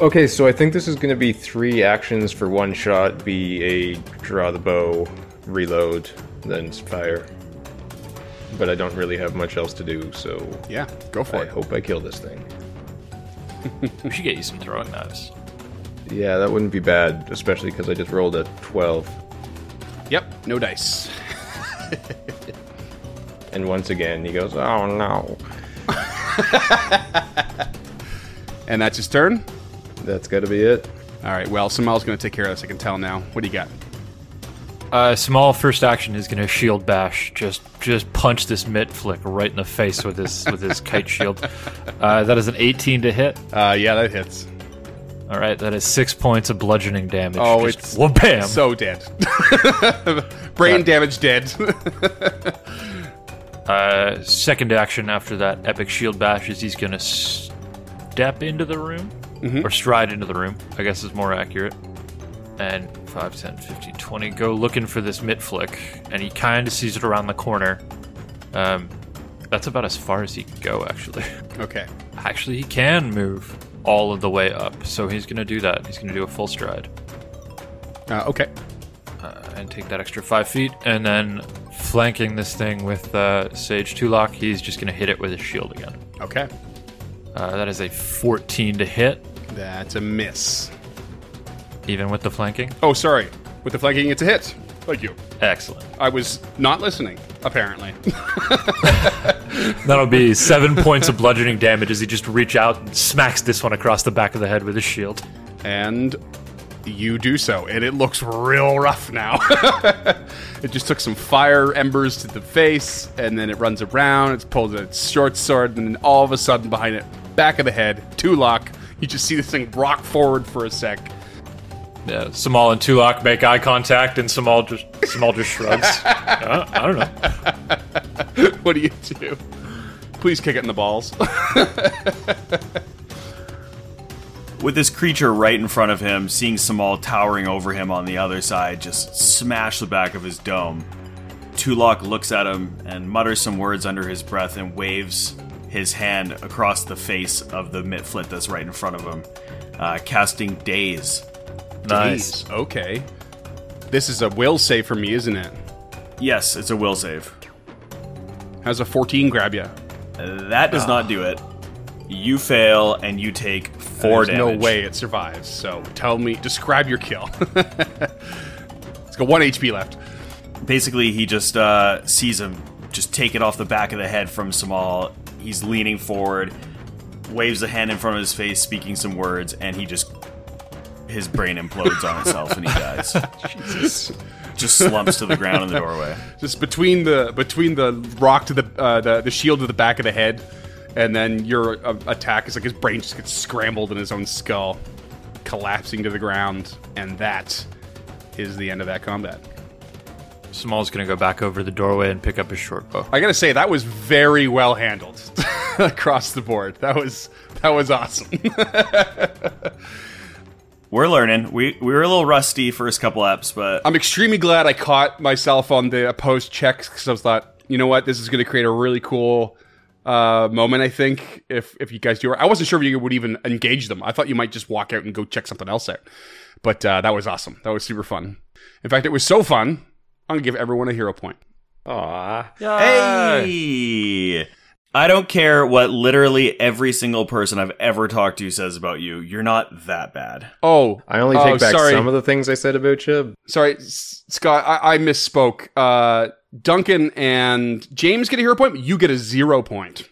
Okay, so I think this is gonna be three actions for one shot. Be a draw the bow, reload, then fire. But I don't really have much else to do, so Yeah, go for I it. I hope I kill this thing. we should get you some throwing knives. Yeah, that wouldn't be bad, especially because I just rolled a 12. Yep, no dice. (laughs) And once again, he goes, "Oh no." And that's his turn. That's got to be it. All right. Well, Samal's going to take care of this. I can tell now. What do you got? Uh, Samal first action is going to shield bash. Just just punch this mitflit right in the face with his with his kite shield. Uh, that is an 18 to hit. Uh, yeah, that hits. All right, that is six points of bludgeoning damage. Oh, Just it's whoop bam. So dead. (laughs) Brain damage dead. (laughs) Uh, second action after that epic shield bash is he's gonna step into the room or stride into the room. I guess is more accurate. And 5, 10, 15, 20 go looking for this mitflit, and he kind of sees it around the corner. Um, that's about as far as he can go, actually. (laughs) okay. actually, he can move all of the way up, so he's gonna do that. He's gonna do a full stride Uh, okay. uh, and take that extra five feet, and then flanking this thing with uh, Sage Tulok, he's just gonna hit it with his shield again. Okay. Uh, that is a 14 to hit, That's a miss. Even with the flanking. Oh, sorry. With the flanking, it's a hit. Thank you. Excellent. I was not listening, apparently. (laughs) That'll be seven points of bludgeoning damage as he just reach out and smacks this one across the back of the head with his shield. and you do so, and it looks real rough now. (laughs) it just took some fire embers to the face, and then it runs around. It's pulled its short sword, and then all of a sudden, behind it, back of the head, Tulok, You just see this thing rock forward for a sec. Yeah, Samal and Tulok make eye contact, and Samal just Samal just shrugs. (laughs) uh, I don't know. (laughs) what do you do? Please kick it in the balls. (laughs) With this creature right in front of him, seeing Samal towering over him on the other side, just smash the back of his dome. Tulok looks at him and mutters some words under his breath and waves his hand across the face of the Mitflit that's right in front of him, uh, casting Daze. Nice. Jeez, Okay. This is a will save for me, isn't it? Yes, it's a will save. How's a 14 grab you? That does not do it. You fail and you take four There's damage. no way it survives. So tell me, describe your kill. (laughs) it's got one HP left. basically he just uh, sees him just take it off the back of the head from Samal. He's leaning forward, waves a hand in front of his face, speaking some words, and he just his brain implodes on itself and he dies. (laughs) Just slumps to the ground in the doorway. Just between the between the rock to the uh, the, the shield to the back of the head, and then your uh, attack is like his brain just gets scrambled in his own skull, collapsing to the ground, and that is the end of that combat. Samal's gonna go back over the doorway and pick up his short bow. I gotta say that was very well handled (laughs) across the board. That was that was awesome. (laughs) We're learning. We we were a little rusty first couple apps, but I'm extremely glad I caught myself on the opposed checks because I was thought, you know what, this is going to create a really cool uh, moment. I think if if you guys do. I wasn't sure if you would even engage them. I thought you might just walk out and go check something else out. But uh, that was awesome. That was super fun. In fact, it was so fun. I'm gonna give everyone a hero point. Aw. hey, I don't care what literally every single person I've ever talked to says about you. You're not that bad. Oh, I only oh, take back sorry. some of the things I said about you. Sorry, S- Scott. I, I misspoke. Uh, Duncan and James get a hero point. You get a zero point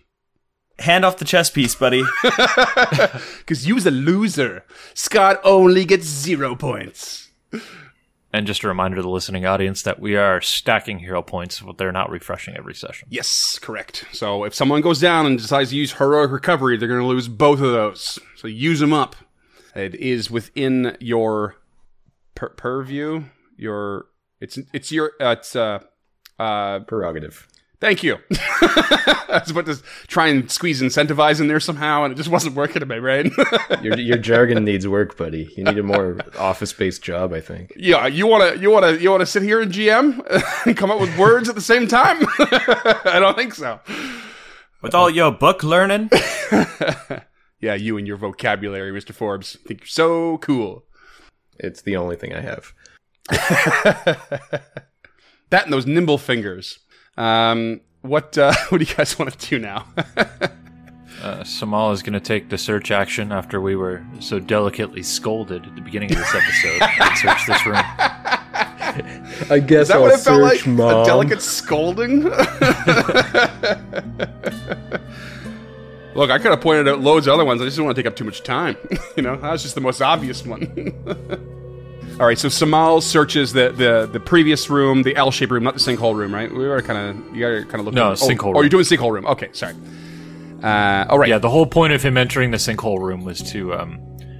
Hand off the chess piece, buddy. (laughs) (laughs) because you's a loser. Scott only gets zero points. And just a reminder to the listening audience that we are stacking hero points, but they're not refreshing every session. Yes, correct. So if someone goes down and decides to use heroic recovery, they're going to lose both of those. So use them up. It is within your per- purview. Your it's it's your uh, it's uh uh. Prerogative. Thank you. (laughs) I was about to try and squeeze incentivize in there somehow, and it just wasn't working in my brain. (laughs) Your, your jargon needs work, buddy. You need a more office-based job, I think. yeah, you wanna you wanna you wanna sit here and GM (laughs) and come up with words at the same time? I don't think so. With all your book learning, Yeah, you and your vocabulary, Mr. Forbes. I think you're so cool. It's the only thing I have. That and those nimble fingers. Um, what uh, (laughs) what do you guys want to do now? (laughs) Uh, Samal is going to take the search action after we were so delicately scolded at the beginning of this episode and search this room. I guess Is that I'll what it felt like? search, Mom. A delicate scolding? Look, I could have pointed out loads of other ones. I just didn't want to take up too much time. (laughs) you know, that was just the most obvious one. All right, so Samal searches the, the, the previous room, the L-shaped room, not the sinkhole room, right? We were kind of you gotta kind of looking. No, oh, sinkhole Oh, room. you're doing sinkhole room. Okay, sorry. Uh, all right. Yeah, the whole point of him entering the sinkhole room was to um,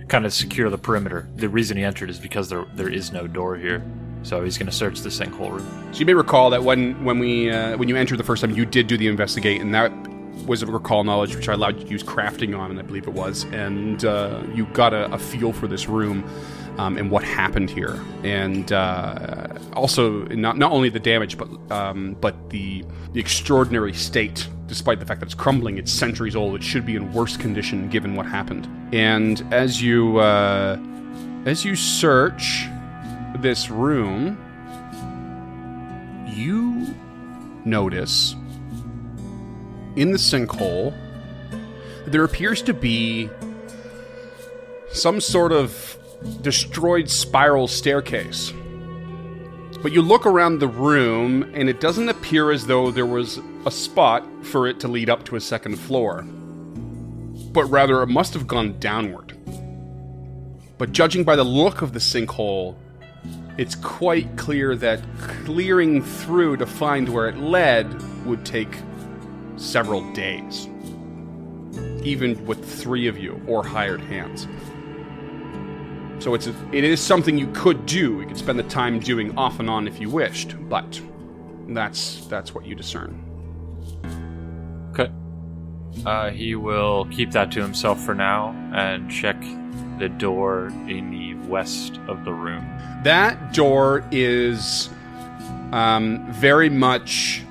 kind of secure the perimeter. The reason he entered is because there there is no door here. So he's going to search the sinkhole room. So you may recall that when when we uh, when you entered the first time, you did do the investigate, and that was a recall knowledge which I allowed you to use crafting on, and I believe it was, and uh, you got a, a feel for this room. Um, and what happened here, and uh, also not not only the damage, but um, but the the extraordinary state. Despite the fact that it's crumbling, it's centuries old. It should be in worse condition given what happened. And as you uh, as you search this room, you notice in the sinkhole there appears to be some sort of destroyed spiral staircase. But you look around the room, and it doesn't appear as though there was a spot for it to lead up to a second floor. But rather, it must have gone downward. But judging by the look of the sinkhole, it's quite clear that clearing through to find where it led would take several days. Even with three of you or hired hands. So it's a, it is something you could do. You could spend the time doing off and on if you wished, but that's that's what you discern. Okay. Uh, he will keep that to himself for now and check the door in the west of the room. That door is um, very much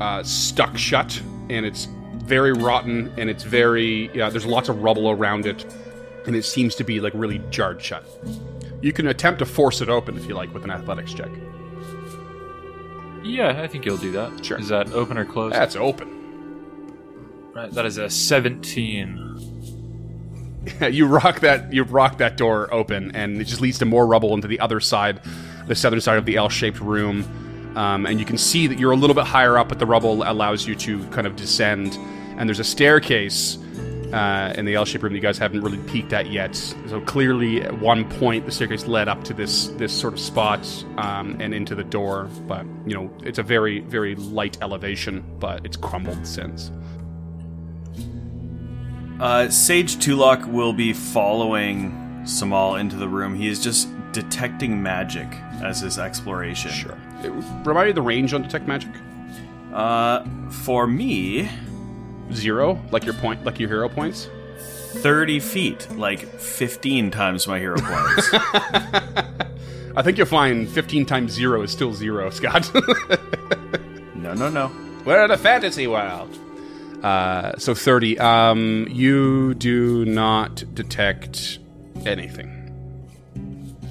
uh, stuck shut, and it's very rotten, and it's very yeah. There's lots of rubble around it, and it seems to be like really jarred shut. You can attempt to force it open if you like with an athletics check. Yeah, I think you'll do that. Sure. Is that open or closed? That's open. right. That is a 17. (laughs) you rock that you rock that door open, and it just leads to more rubble into the other side, the southern side of the L-shaped room. Um, and you can see that you're a little bit higher up, but the rubble allows you to kind of descend. And there's a staircase uh, in the L-shaped room that you guys haven't really peeked at yet. So clearly, at one point, the staircase led up to this this sort of spot um, and into the door. But you know, it's a very very light elevation, but it's crumbled since. Uh, Sage Tulok will be following Samal into the room. He is just detecting magic as his exploration. Sure. It, remind me of the range on detect magic. Uh, for me, Zero, like your point, like your hero points. 30 feet, like 15 times my hero points. (laughs) I think you'll find 15 times zero is still zero, Scott. (laughs) no, no, no. We're in a fantasy world. Uh, so 30. Um, you do not detect anything.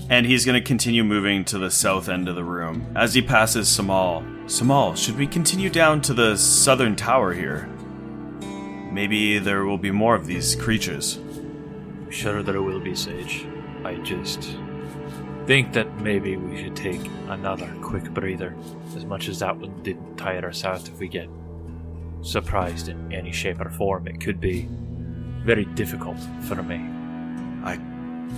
And he's going to continue moving to the south end of the room. As he passes Samal, Samal, should we continue down to the southern tower here? Maybe there will be more of these creatures. Sure, there will be, Sage. I just think that maybe we should take another quick breather. As much as that one didn't tire us out, if we get surprised in any shape or form, it could be very difficult for me. I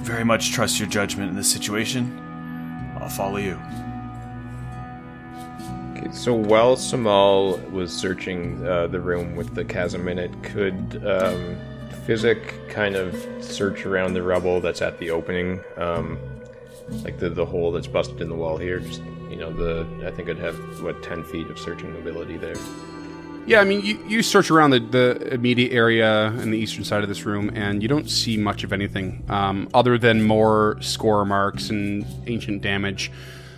very much trust your judgment in this situation. I'll follow you. Okay, so while Samal was searching uh, the room with the chasm in it, could um, Physic kind of search around the rubble that's at the opening, um, like the the hole that's busted in the wall here? Just you know, the I think I'd have what ten feet of searching ability there. Yeah, I mean, you, you search around the, the immediate area in the eastern side of this room, and you don't see much of anything um, other than more score marks and ancient damage.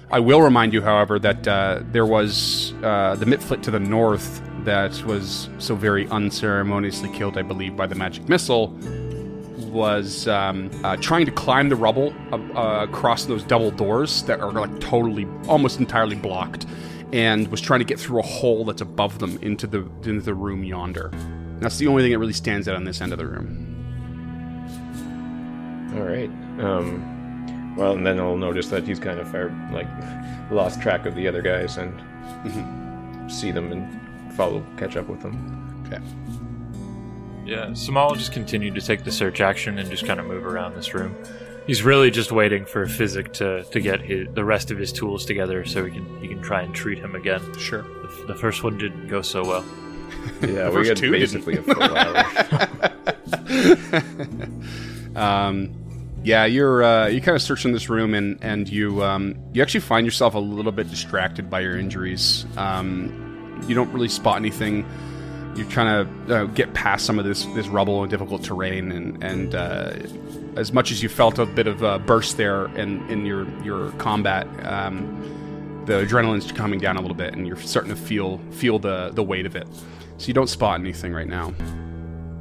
I will remind you, however, that uh, there was uh, the Mitflit to the north that was so very unceremoniously killed, I believe, by the magic missile, was um, uh, trying to climb the rubble uh, across those double doors that are like totally, almost entirely blocked, and was trying to get through a hole that's above them into the into the room yonder. That's the only thing that really stands out on this end of the room. All right. Um, well, and then I'll notice that he's kind of far, like lost track of the other guys and see them and follow, catch up with them. Okay. Yeah, Samal will just continue to take the search action and just kind of move around this room. He's really just waiting for Physic to, to get his, the rest of his tools together so he can he can try and treat him again. Sure. The, the first one didn't go so well. (laughs) Yeah, we first got two basically a full hour. (laughs) Um, yeah, you're uh, you kind of search in this room, and and you um, you actually find yourself a little bit distracted by your injuries. Um, you don't really spot anything. You're trying to uh, get past some of this this rubble and difficult terrain, and and uh, as much as you felt a bit of a burst there in in your your combat. Um, the adrenaline's coming down a little bit, and you're starting to feel feel the the weight of it. So you don't spot anything right now.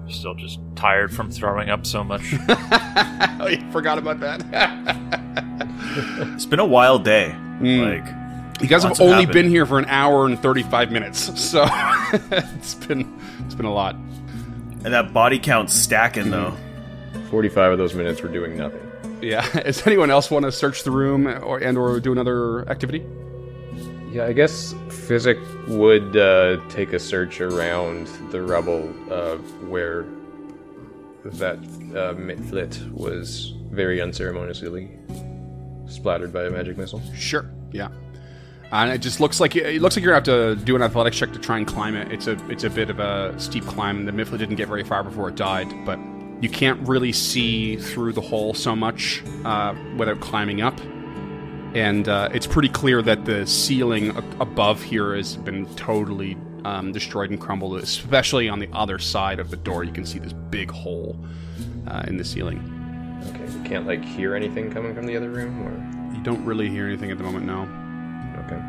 Still just tired from throwing up so much. (laughs) oh, you forgot about that. (laughs) It's been a wild day. Hmm. Like, you guys Lots have only happened. been here for an hour and 35 minutes, so (laughs) it's been it's been a lot. and that body count's stacking though. 45 of those minutes were doing nothing. Yeah. Does anyone else want to search the room or and or do another activity? Yeah, I guess Physic would uh, take a search around the rubble uh, where that uh, Mitflit was very unceremoniously splattered by a magic missile. Sure. Yeah. And it just looks like it looks like you're gonna have to do an athletics check to try and climb it. It's a it's a bit of a steep climb. The Mitflit didn't get very far before it died, but you can't really see through the hole so much uh, without climbing up. And uh, it's pretty clear that the ceiling above here has been totally um, destroyed and crumbled. Especially on the other side of the door, you can see this big hole uh, in the ceiling. Okay, you can't like hear anything coming from the other room, or You don't really hear anything at the moment, no. okay.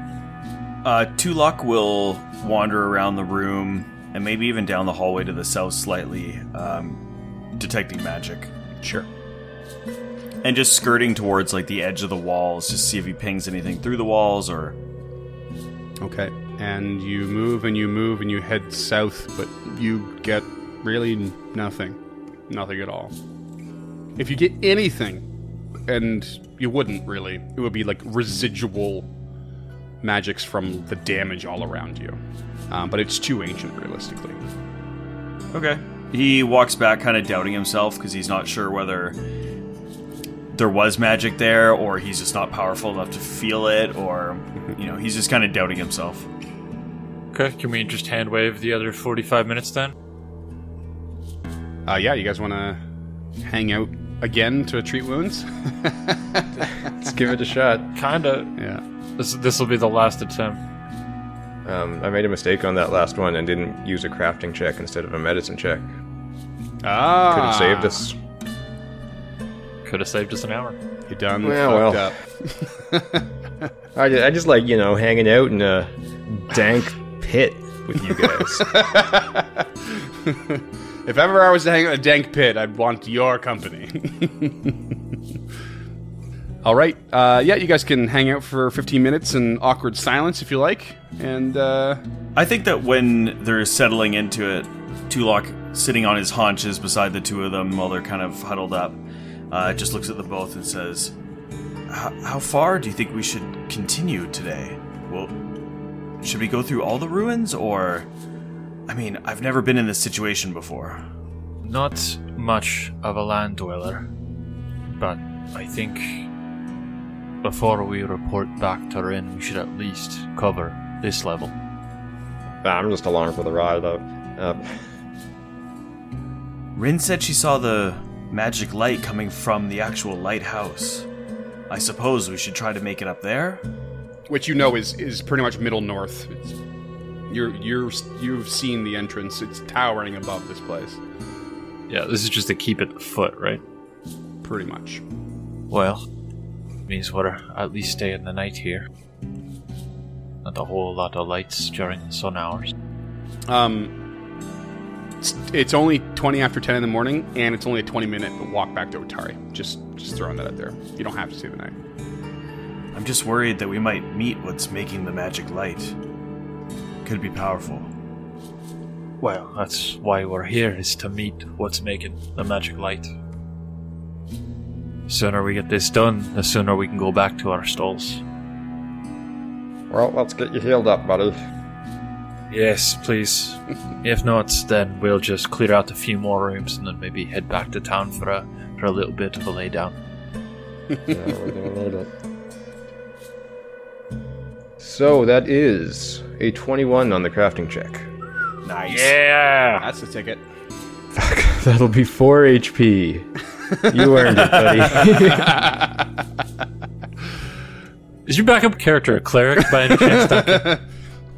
Uh, Tulok will wander around the room and maybe even down the hallway to the south slightly, um, detecting magic. Sure. And just skirting towards like the edge of the walls to see if he pings anything through the walls or Okay. And you move and you move and you head south, but you get really nothing. Nothing at all. If you get anything, and you wouldn't really, it would be like residual magics from the damage all around you. Um, but it's too ancient, realistically. Okay. He walks back, kind of doubting himself because he's not sure whether there was magic there or he's just not powerful enough to feel it or, you know, he's just kind of doubting himself. okay, can we just hand wave the other 45 minutes then? Uh, yeah, you guys want to hang out again to treat wounds? (laughs) Let's give it a shot. Kinda. yeah. This this will be the last attempt. Um, I made a mistake on that last one and didn't use a crafting check instead of a medicine check. Ah. Could have saved us. Could have saved us an hour. You done Yeah, fucked well. up. (laughs) I just, I just like you know hanging out in a dank pit with you guys. (laughs) If ever I was to hang out in a dank pit, I'd want your company. (laughs) All right. Uh, yeah, you guys can hang out for 15 minutes in awkward silence if you like. And uh, I think that when they're settling into it, Tulok sitting on his haunches beside the two of them while they're kind of huddled up, uh, just looks at them both and says, "How far do you think we should continue today? Well, should we go through all the ruins, or? I mean, I've never been in this situation before. Not much of a land dweller, but I think before we report back to Wrin, we should at least cover this level. I'm just along for the ride, though. Uh, Wrin said she saw the magic light coming from the actual lighthouse. I suppose we should try to make it up there." which you know is is pretty much middle north. It's, you're you're you've seen the entrance. It's towering above this place, Yeah, this is just to keep it foot, right? pretty much. Well, means we're at least staying the night here. Not a whole lot of lights during the sun hours. Um, it's, it's only 20 after 10 in the morning, and it's only a 20 minute walk back to Otari. Just just throwing that out there. You don't have to stay the night. I'm just worried that we might meet what's making the magic light. Could be powerful. Well, that's why we're here, is to meet what's making the magic light. The sooner we get this done, the sooner we can go back to our stalls. well, let's get you healed up, buddy. Yes, please. if not, then we'll just clear out a few more rooms and then maybe head back to town for a for a little bit of a lay down. (laughs) Yeah, we're doing a. So that is a 21 on the crafting check. Nice. Yeah. That's the ticket. (laughs) That'll be 4 HP. You earned it, buddy. (laughs) Is your backup character a cleric by any chance?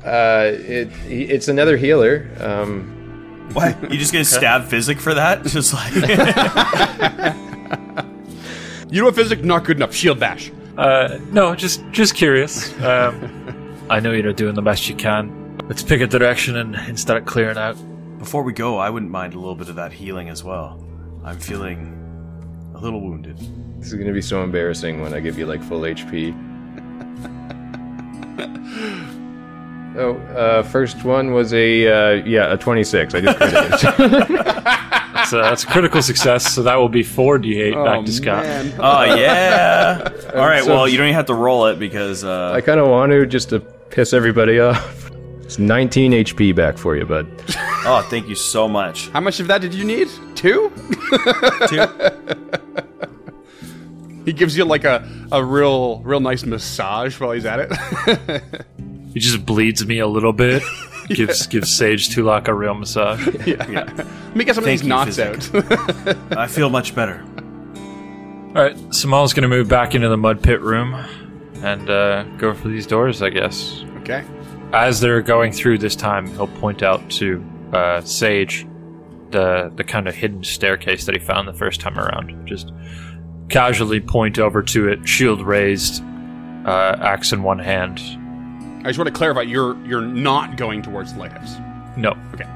Duncan? uh, it, it's another healer. Um, What? You just gonna stab Physic for that? (laughs) Just like (laughs) You know what, physics? Not good enough. Shield bash. uh, no, just just curious. Um, (laughs) I know you're doing the best you can. Let's pick a direction and, and start clearing out. before we go, I wouldn't mind a little bit of that healing as well. I'm feeling a little wounded. this is gonna be so embarrassing when I give you like full HP. Oh, uh, first one was a uh, yeah a 26. I just critical. That's, (laughs) uh, that's a critical success, so that will be 4d8 back to Scott. man. (laughs) Oh yeah. (laughs) All right. so- well, you don't even have to roll it because uh, I kind of want to just to piss everybody off. It's 19 HP back for you, bud. oh, thank you so much. How much of that did you need? Two? Two. He gives you like a, a real real nice massage while he's at it. He just bleeds me a little bit. (laughs) Gives gives Sage Tulok a real massage. (laughs) Yeah, let me get some Thank of these you, knots Physic. out. (laughs) I feel much better. All right, Samal's gonna move back into the mud pit room and uh, go for these doors, I guess. okay. As they're going through this time, he'll point out to uh, Sage the the kind of hidden staircase that he found the first time around. Just casually point over to it, shield raised, uh, axe in one hand. I just want to clarify you're you're not going towards the lighthouse. No, Okay.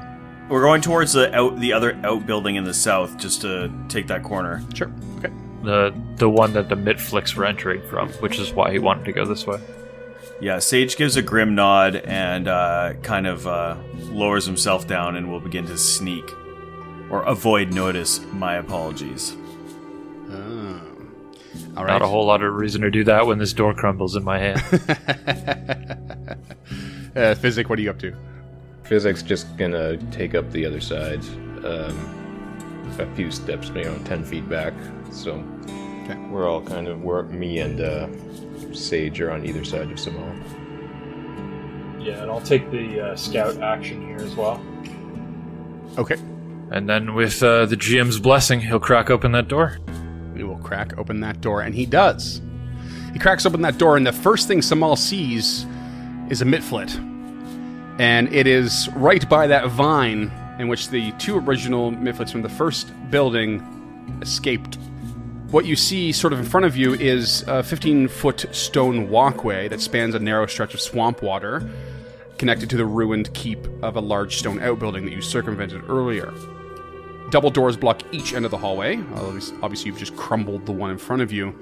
We're going towards the out the other outbuilding in the south, just to take that corner. Sure. Okay. the the one that the Mitflits were entering from, which is why he wanted to go this way. Yeah, Sage gives a grim nod and uh, kind of uh, lowers himself down and will begin to sneak or avoid notice. My apologies. All right. Not a whole lot of reason to do that when this door crumbles in my hand. (laughs) Uh, Physic, what are you up to? Physic's just gonna take up the other side, um, a few steps, you know, ten feet back. So Okay. we're all kind of we're me and uh, Sage are on either side of Samal. yeah, and I'll take the uh, scout action here as well. Okay. And then with uh, the GM's blessing, he'll crack open that door. We will crack open that door, and he does. He cracks open that door, and the first thing Samal sees is a mitflit. And it is right by that vine in which the two original mitflits from the first building escaped. What you see sort of in front of you is a 15 foot stone walkway that spans a narrow stretch of swamp water connected to the ruined keep of a large stone outbuilding that you circumvented earlier. Double doors block each end of the hallway. Obviously, you've just crumbled the one in front of you.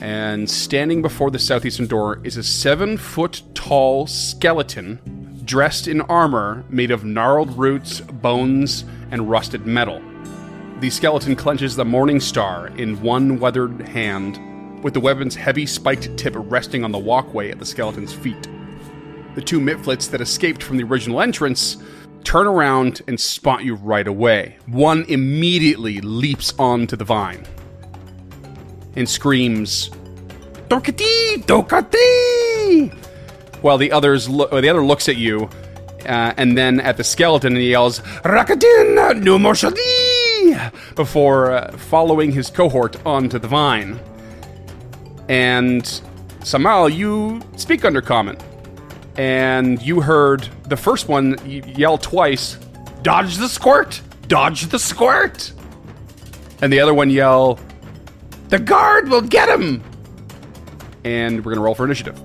And standing before the southeastern door is a seven foot tall skeleton dressed in armor made of gnarled roots, bones, and rusted metal. The skeleton clenches the Morning Star in one weathered hand, with the weapon's heavy spiked tip resting on the walkway at the skeleton's feet. The two mitflits that escaped from the original entrance turn around and spot you right away. One immediately leaps onto the vine and screams, Dokati! Dokati! While the others lo- the other looks at you uh, and then at the skeleton and yells, Rakadin no moshadi! Before uh, following his cohort onto the vine. And Samal, you speak Undercommon and you heard the first one yell twice, "Dodge the squirt! Dodge the squirt!" And the other one yell, "The guard will get him!" And we're gonna roll for initiative.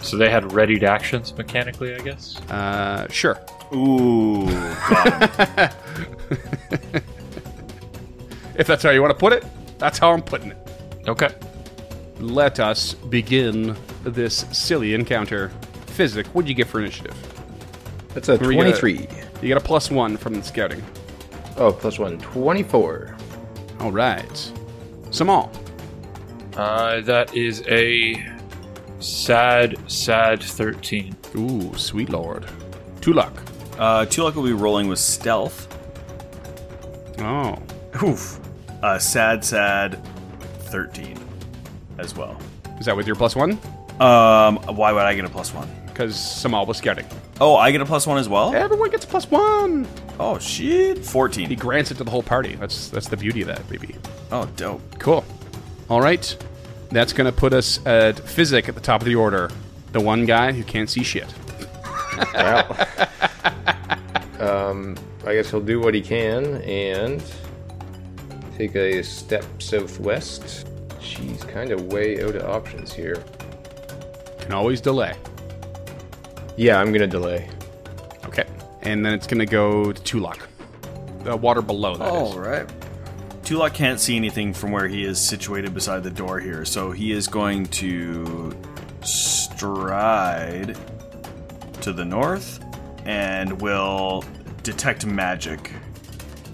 So they had readied actions mechanically, I guess. Uh, sure. Ooh, (laughs) If that's how you want to put it, that's how I'm putting it. Okay. Let us begin this silly encounter. Physic, what'd you get for initiative? That's a Where you at? 23. You got a plus one from the scouting. Oh, plus one, 24. All right. Samal. Uh, that is a sad, sad 13. Ooh, sweet lord. Tulok. uh, Tulok will be rolling with stealth. Oh. Oof. Uh, sad, sad, thirteen, as well. Is that with your plus one? Um, why would I get a plus one? Because Samal was scouting. Oh, I get a plus one as well. Everyone gets a plus one. Oh shit, fourteen. He grants it to the whole party. That's that's the beauty of that, baby. Oh, dope. Cool. All right. That's going to put us at Physic at the top of the order. The one guy who can't see shit. Wow. (laughs) um, I guess he'll do what he can and take a step southwest. She's kind of way out of options here. Can always delay. Yeah, I'm gonna delay. Okay. And then it's going to go to Tulok. The water below that is. All right. Tulok can't see anything from where he is situated beside the door here, so he is going to stride to the north and will detect magic.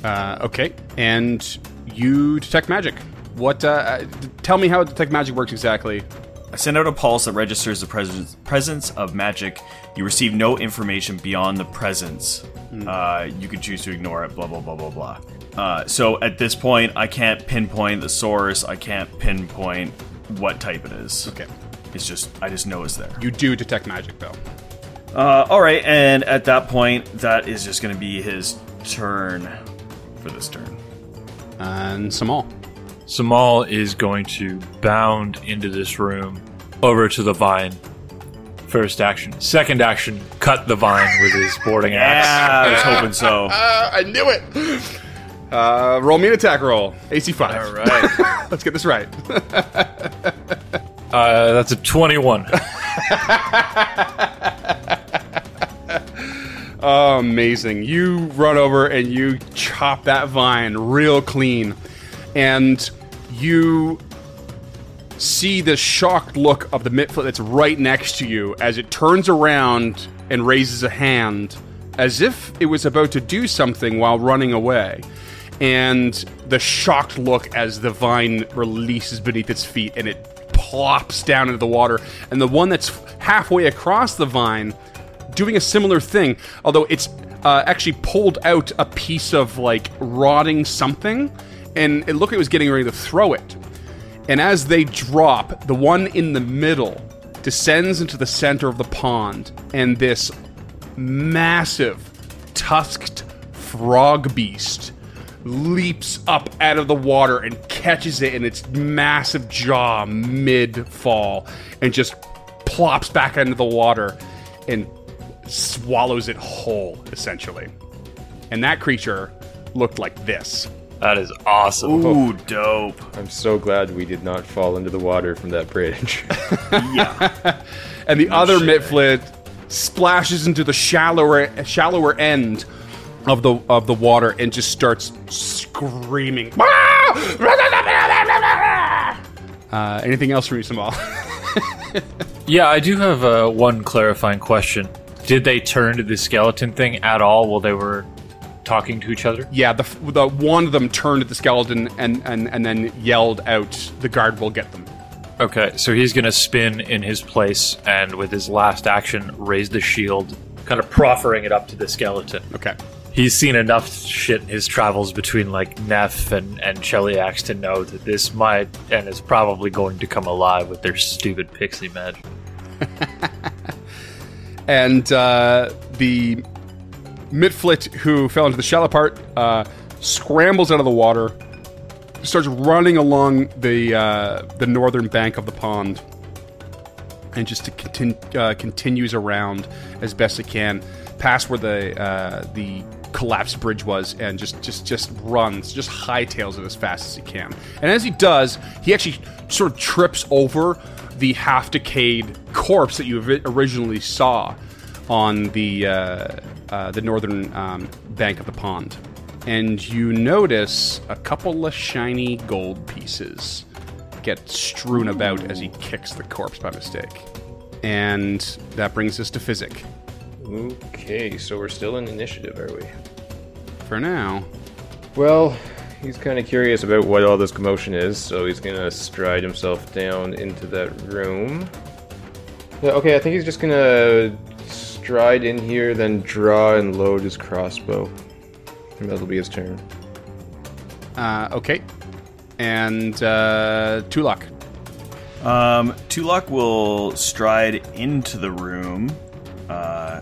Uh, okay. And you detect magic. What? Uh, uh, tell me how detect magic works exactly. I send out a pulse that registers the presence presence of magic. You receive no information beyond the presence. Uh, you can choose to ignore it. Blah blah blah blah blah. Uh, so at this point, I can't pinpoint the source. I can't pinpoint what type it is. Okay. It's just I just know it's there. You do detect magic though. Uh, all right, and at that point, that is just going to be his turn for this turn. And Samal. Samal is going to bound into this room over to the vine. First action. Second action, cut the vine with his boarding axe. Yeah, I was hoping so. Uh, (laughs) I knew it. Uh, roll me an attack roll. AC five. All right. (laughs) Let's get this right. Uh, that's a 21. Oh, (laughs) amazing. You run over and you chop that vine real clean. And you see the shocked look of the Mitflit that's right next to you as it turns around and raises a hand as if it was about to do something while running away. And the shocked look as the vine releases beneath its feet and it plops down into the water. And the one that's halfway across the vine doing a similar thing, although it's uh, actually pulled out a piece of like rotting something, and it looked like it was getting ready to throw it. And as they drop, the one in the middle descends into the center of the pond, and this massive, tusked frog beast leaps up out of the water and catches it in its massive jaw mid fall and just plops back into the water and swallows it whole, essentially. And that creature looked like this. That is awesome. Ooh, dope. I'm so glad we did not fall into the water from that bridge. Yeah. (laughs) (laughs) And the other Mitflit splashes into the shallower shallower end of the of the water and just starts screaming. (laughs) Uh, anything else from you, Samal? Yeah, I do have uh, one clarifying question. Did they turn to the skeleton thing at all while they were talking to each other? yeah, the, the one of them turned at the skeleton and, and, and then yelled out, "The guard will get them." Okay, so he's going to spin in his place and with his last action raise the shield, kind of proffering it up to the skeleton. Okay. He's seen enough shit in his travels between like Neff and, and Cheliax to know that this might and is probably going to come alive with their stupid pixie magic. (laughs) and uh, the Mitflit who fell into the shallow part uh, scrambles out of the water, starts running along the uh, the northern bank of the pond, and just to uh, continues around as best it can, past where the uh, the collapsed bridge was, and just just just runs, just hightails it as fast as he can. And as he does, he actually sort of trips over the half decayed corpse that you originally saw on the uh, uh, the northern um, bank of the pond, and you notice a couple of shiny gold pieces get strewn about as he kicks the corpse by mistake. And that brings us to Physic. okay, so we're still in initiative, are we? For now, Well, he's kind of curious about what all this commotion is, so he's gonna stride himself down into that room. Yeah, okay, I think he's just gonna stride in here, then draw and load his crossbow. And that'll be his turn. Uh, okay. And uh, Tulok. Um, Tulok will stride into the room uh,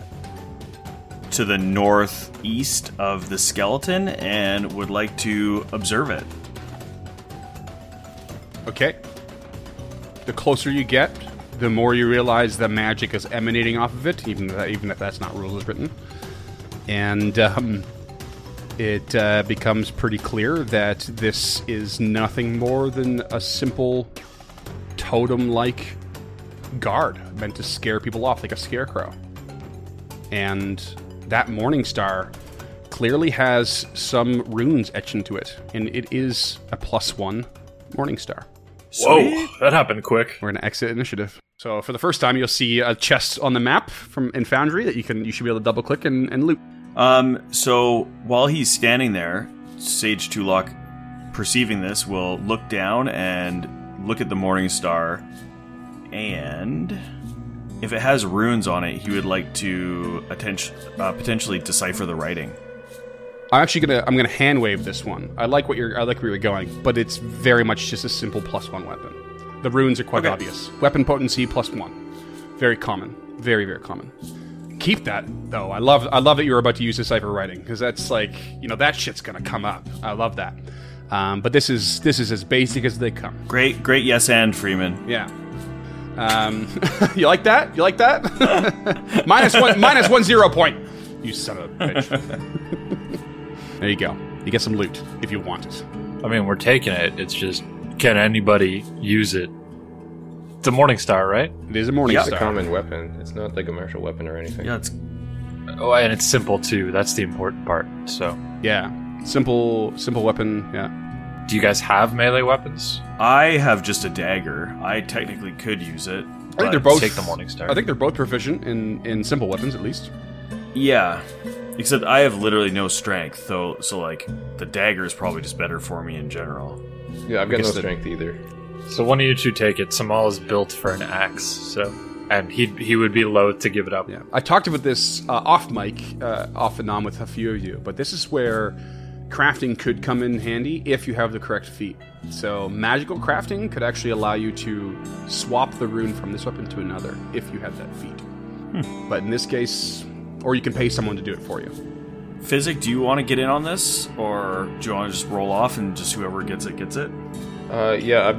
to the northeast of the skeleton and would like to observe it. Okay. The closer you get, the more you realize the magic is emanating off of it, even if, even if that's not rules written. And um, it uh, becomes pretty clear that this is nothing more than a simple totem like guard meant to scare people off like a scarecrow. And that morning star clearly has some runes etched into it, and it is a plus one morning star. Whoa, that happened quick. We're gonna exit initiative. So for the first time, you'll see a chest on the map from in Foundry that you can you should be able to double click and, and loot. Um, so while he's standing there, Sage Tulok, perceiving this, will look down and look at the Morning Star, and if it has runes on it, he would like to attention, uh, potentially decipher the writing. I'm actually gonna I'm gonna hand wave this one. I like what you're I like where you're going, but it's very much just a simple plus one weapon. The runes are quite Okay. obvious. Weapon potency plus one, very common, very very common. Keep that though. I love I love that you're about to use decipher writing because that's like you know that shit's gonna come up. I love that. Um, but this is this is as basic as they come. Great, great yes and Freeman. Yeah. Um, (laughs) you like that? You like that? (laughs) minus one, minus one zero point. You son of a bitch. (laughs) there you go. You get some loot if you want it. I mean, we're taking it. It's just, can anybody use it? It's a Morning Star, right? It is a morning Yeah. It's a common weapon. It's not like a martial weapon or anything. Yeah, it's Oh, and it's simple too. That's the important part. So, Yeah, simple, simple weapon. Yeah. do you guys have melee weapons? I have just a dagger. I technically could use it. I think they're both. take the Morning Star. I think they're both proficient in in simple weapons at least. Yeah. Except I have literally no strength, though. So like the dagger is probably just better for me in general. Yeah, I've got no guess that- strength either. So one of you two take it. Samal is built for an axe, so and he he would be loath to give it up. Yeah, I talked about this uh, off mic, uh, off and on with a few of you, but this is where crafting could come in handy if you have the correct feat. So magical crafting could actually allow you to swap the rune from this weapon to another if you had that feat. But in this case, or you can pay someone to do it for you. Physic, do you want to get in on this, or do you want to just roll off and just whoever gets it gets it? Uh, yeah,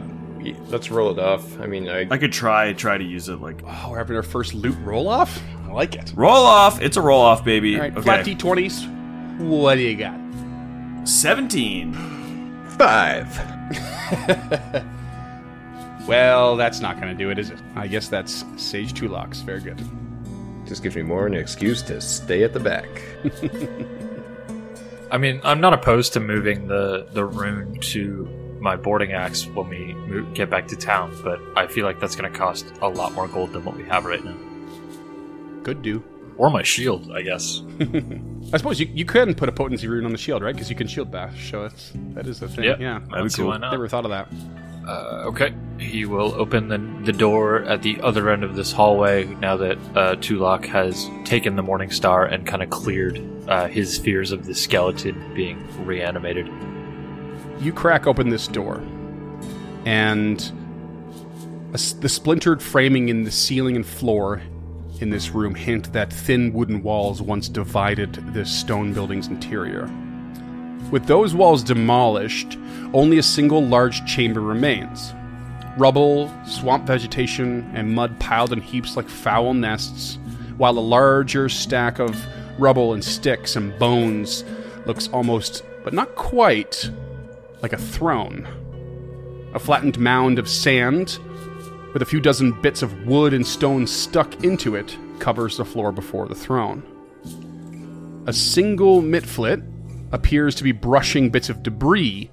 I, let's roll it off. I mean, I, I could try try to use it like Oh, we're having our first loot roll off. I like it. roll off. It's a roll off, baby. All right, okay, flat d20s. What do you got? seventeen. five. (laughs) Well, that's not going to do it, is it? I guess that's Sage Tulok's. Very good. Just gives me more an excuse to stay at the back. (laughs) I mean, I'm not opposed to moving the the rune to my boarding axe when we move, get back to town, but I feel like that's going to cost a lot more gold than what we have right now. Could do. Or my shield, I guess. (laughs) I suppose you, you can put a potency rune on the shield, right? Because you can shield bash. So it's that is the thing. Yeah, Yeah. I don't cool. why not. Never thought of that. Uh, okay. He will open the, the door at the other end of this hallway now that uh, Tulok has taken the Morning Star and kind of cleared uh, his fears of the skeleton being reanimated. You crack open this door, and a the splintered framing in the ceiling and floor in this room hint that thin wooden walls once divided this stone building's interior. With those walls demolished, only a single large chamber remains. Rubble, swamp vegetation, and mud piled in heaps like foul nests, while a larger stack of rubble and sticks and bones looks almost, but not quite, like a throne. A flattened mound of sand with a few dozen bits of wood and stone stuck into it covers the floor before the throne. A single mitflit appears to be brushing bits of debris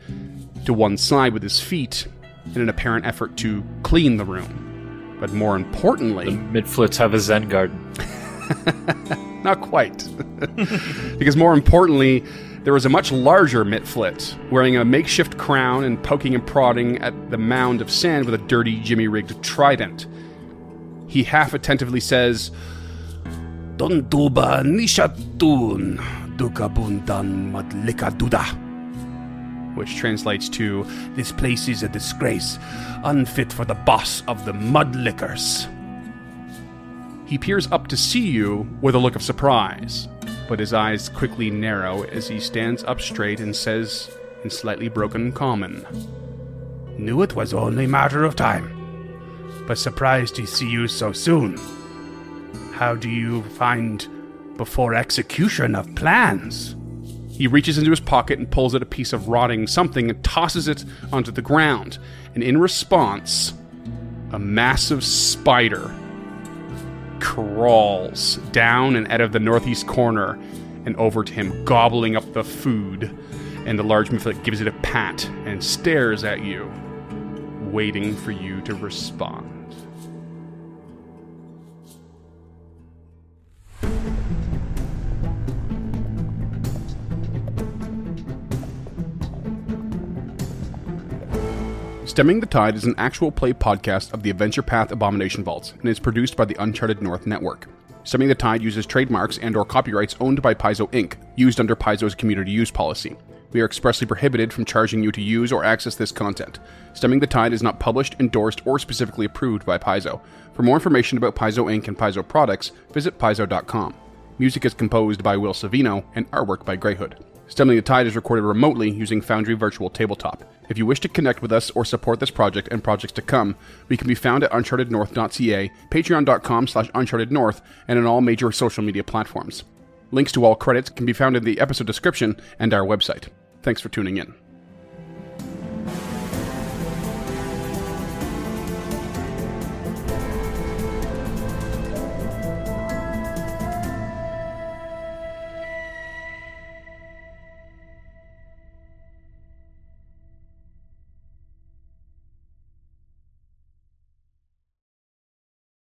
to one side with his feet in an apparent effort to clean the room. But more importantly, the Mitflits have a Zen garden. (laughs) not quite. (laughs) because more importantly, there was a much larger mitflit wearing a makeshift crown and poking and prodding at the mound of sand with a dirty, jimmy rigged trident. He half attentively says, Donduba nishatun dukabundan madlikaduda. Which translates to, This place is a disgrace, unfit for the boss of the Mudlickers. He peers up to see you with a look of surprise, but his eyes quickly narrow as he stands up straight and says, in slightly broken common, Knew it was only matter of time. but surprised to see you so soon. How do you find before execution of plans? He reaches into his pocket and pulls out a piece of rotting something and tosses it onto the ground. And in response, a massive spider crawls down and out of the northeast corner and over to him, gobbling up the food. And the large Mitflit gives it a pat and stares at you, waiting for you to respond. Stemming the Tide is an actual play podcast of the Adventure Path Abomination Vaults and is produced by the Uncharted North Network. Stemming the Tide uses trademarks and or copyrights owned by Paizo Inc., used under Paizo's community use policy. We are expressly prohibited from charging you to use or access this content. Stemming the Tide is not published, endorsed, or specifically approved by Paizo. For more information about Paizo Inc. and Paizo products, visit paizo.com. Music is composed by Will Savino and artwork by Greyhood. Stemming the Tide is recorded remotely using Foundry Virtual Tabletop. If you wish to connect with us or support this project and projects to come, we can be found at unchartednorth.ca, patreon.com slash unchartednorth, and on all major social media platforms. Links to all credits can be found in the episode description and our website. Thanks for tuning in.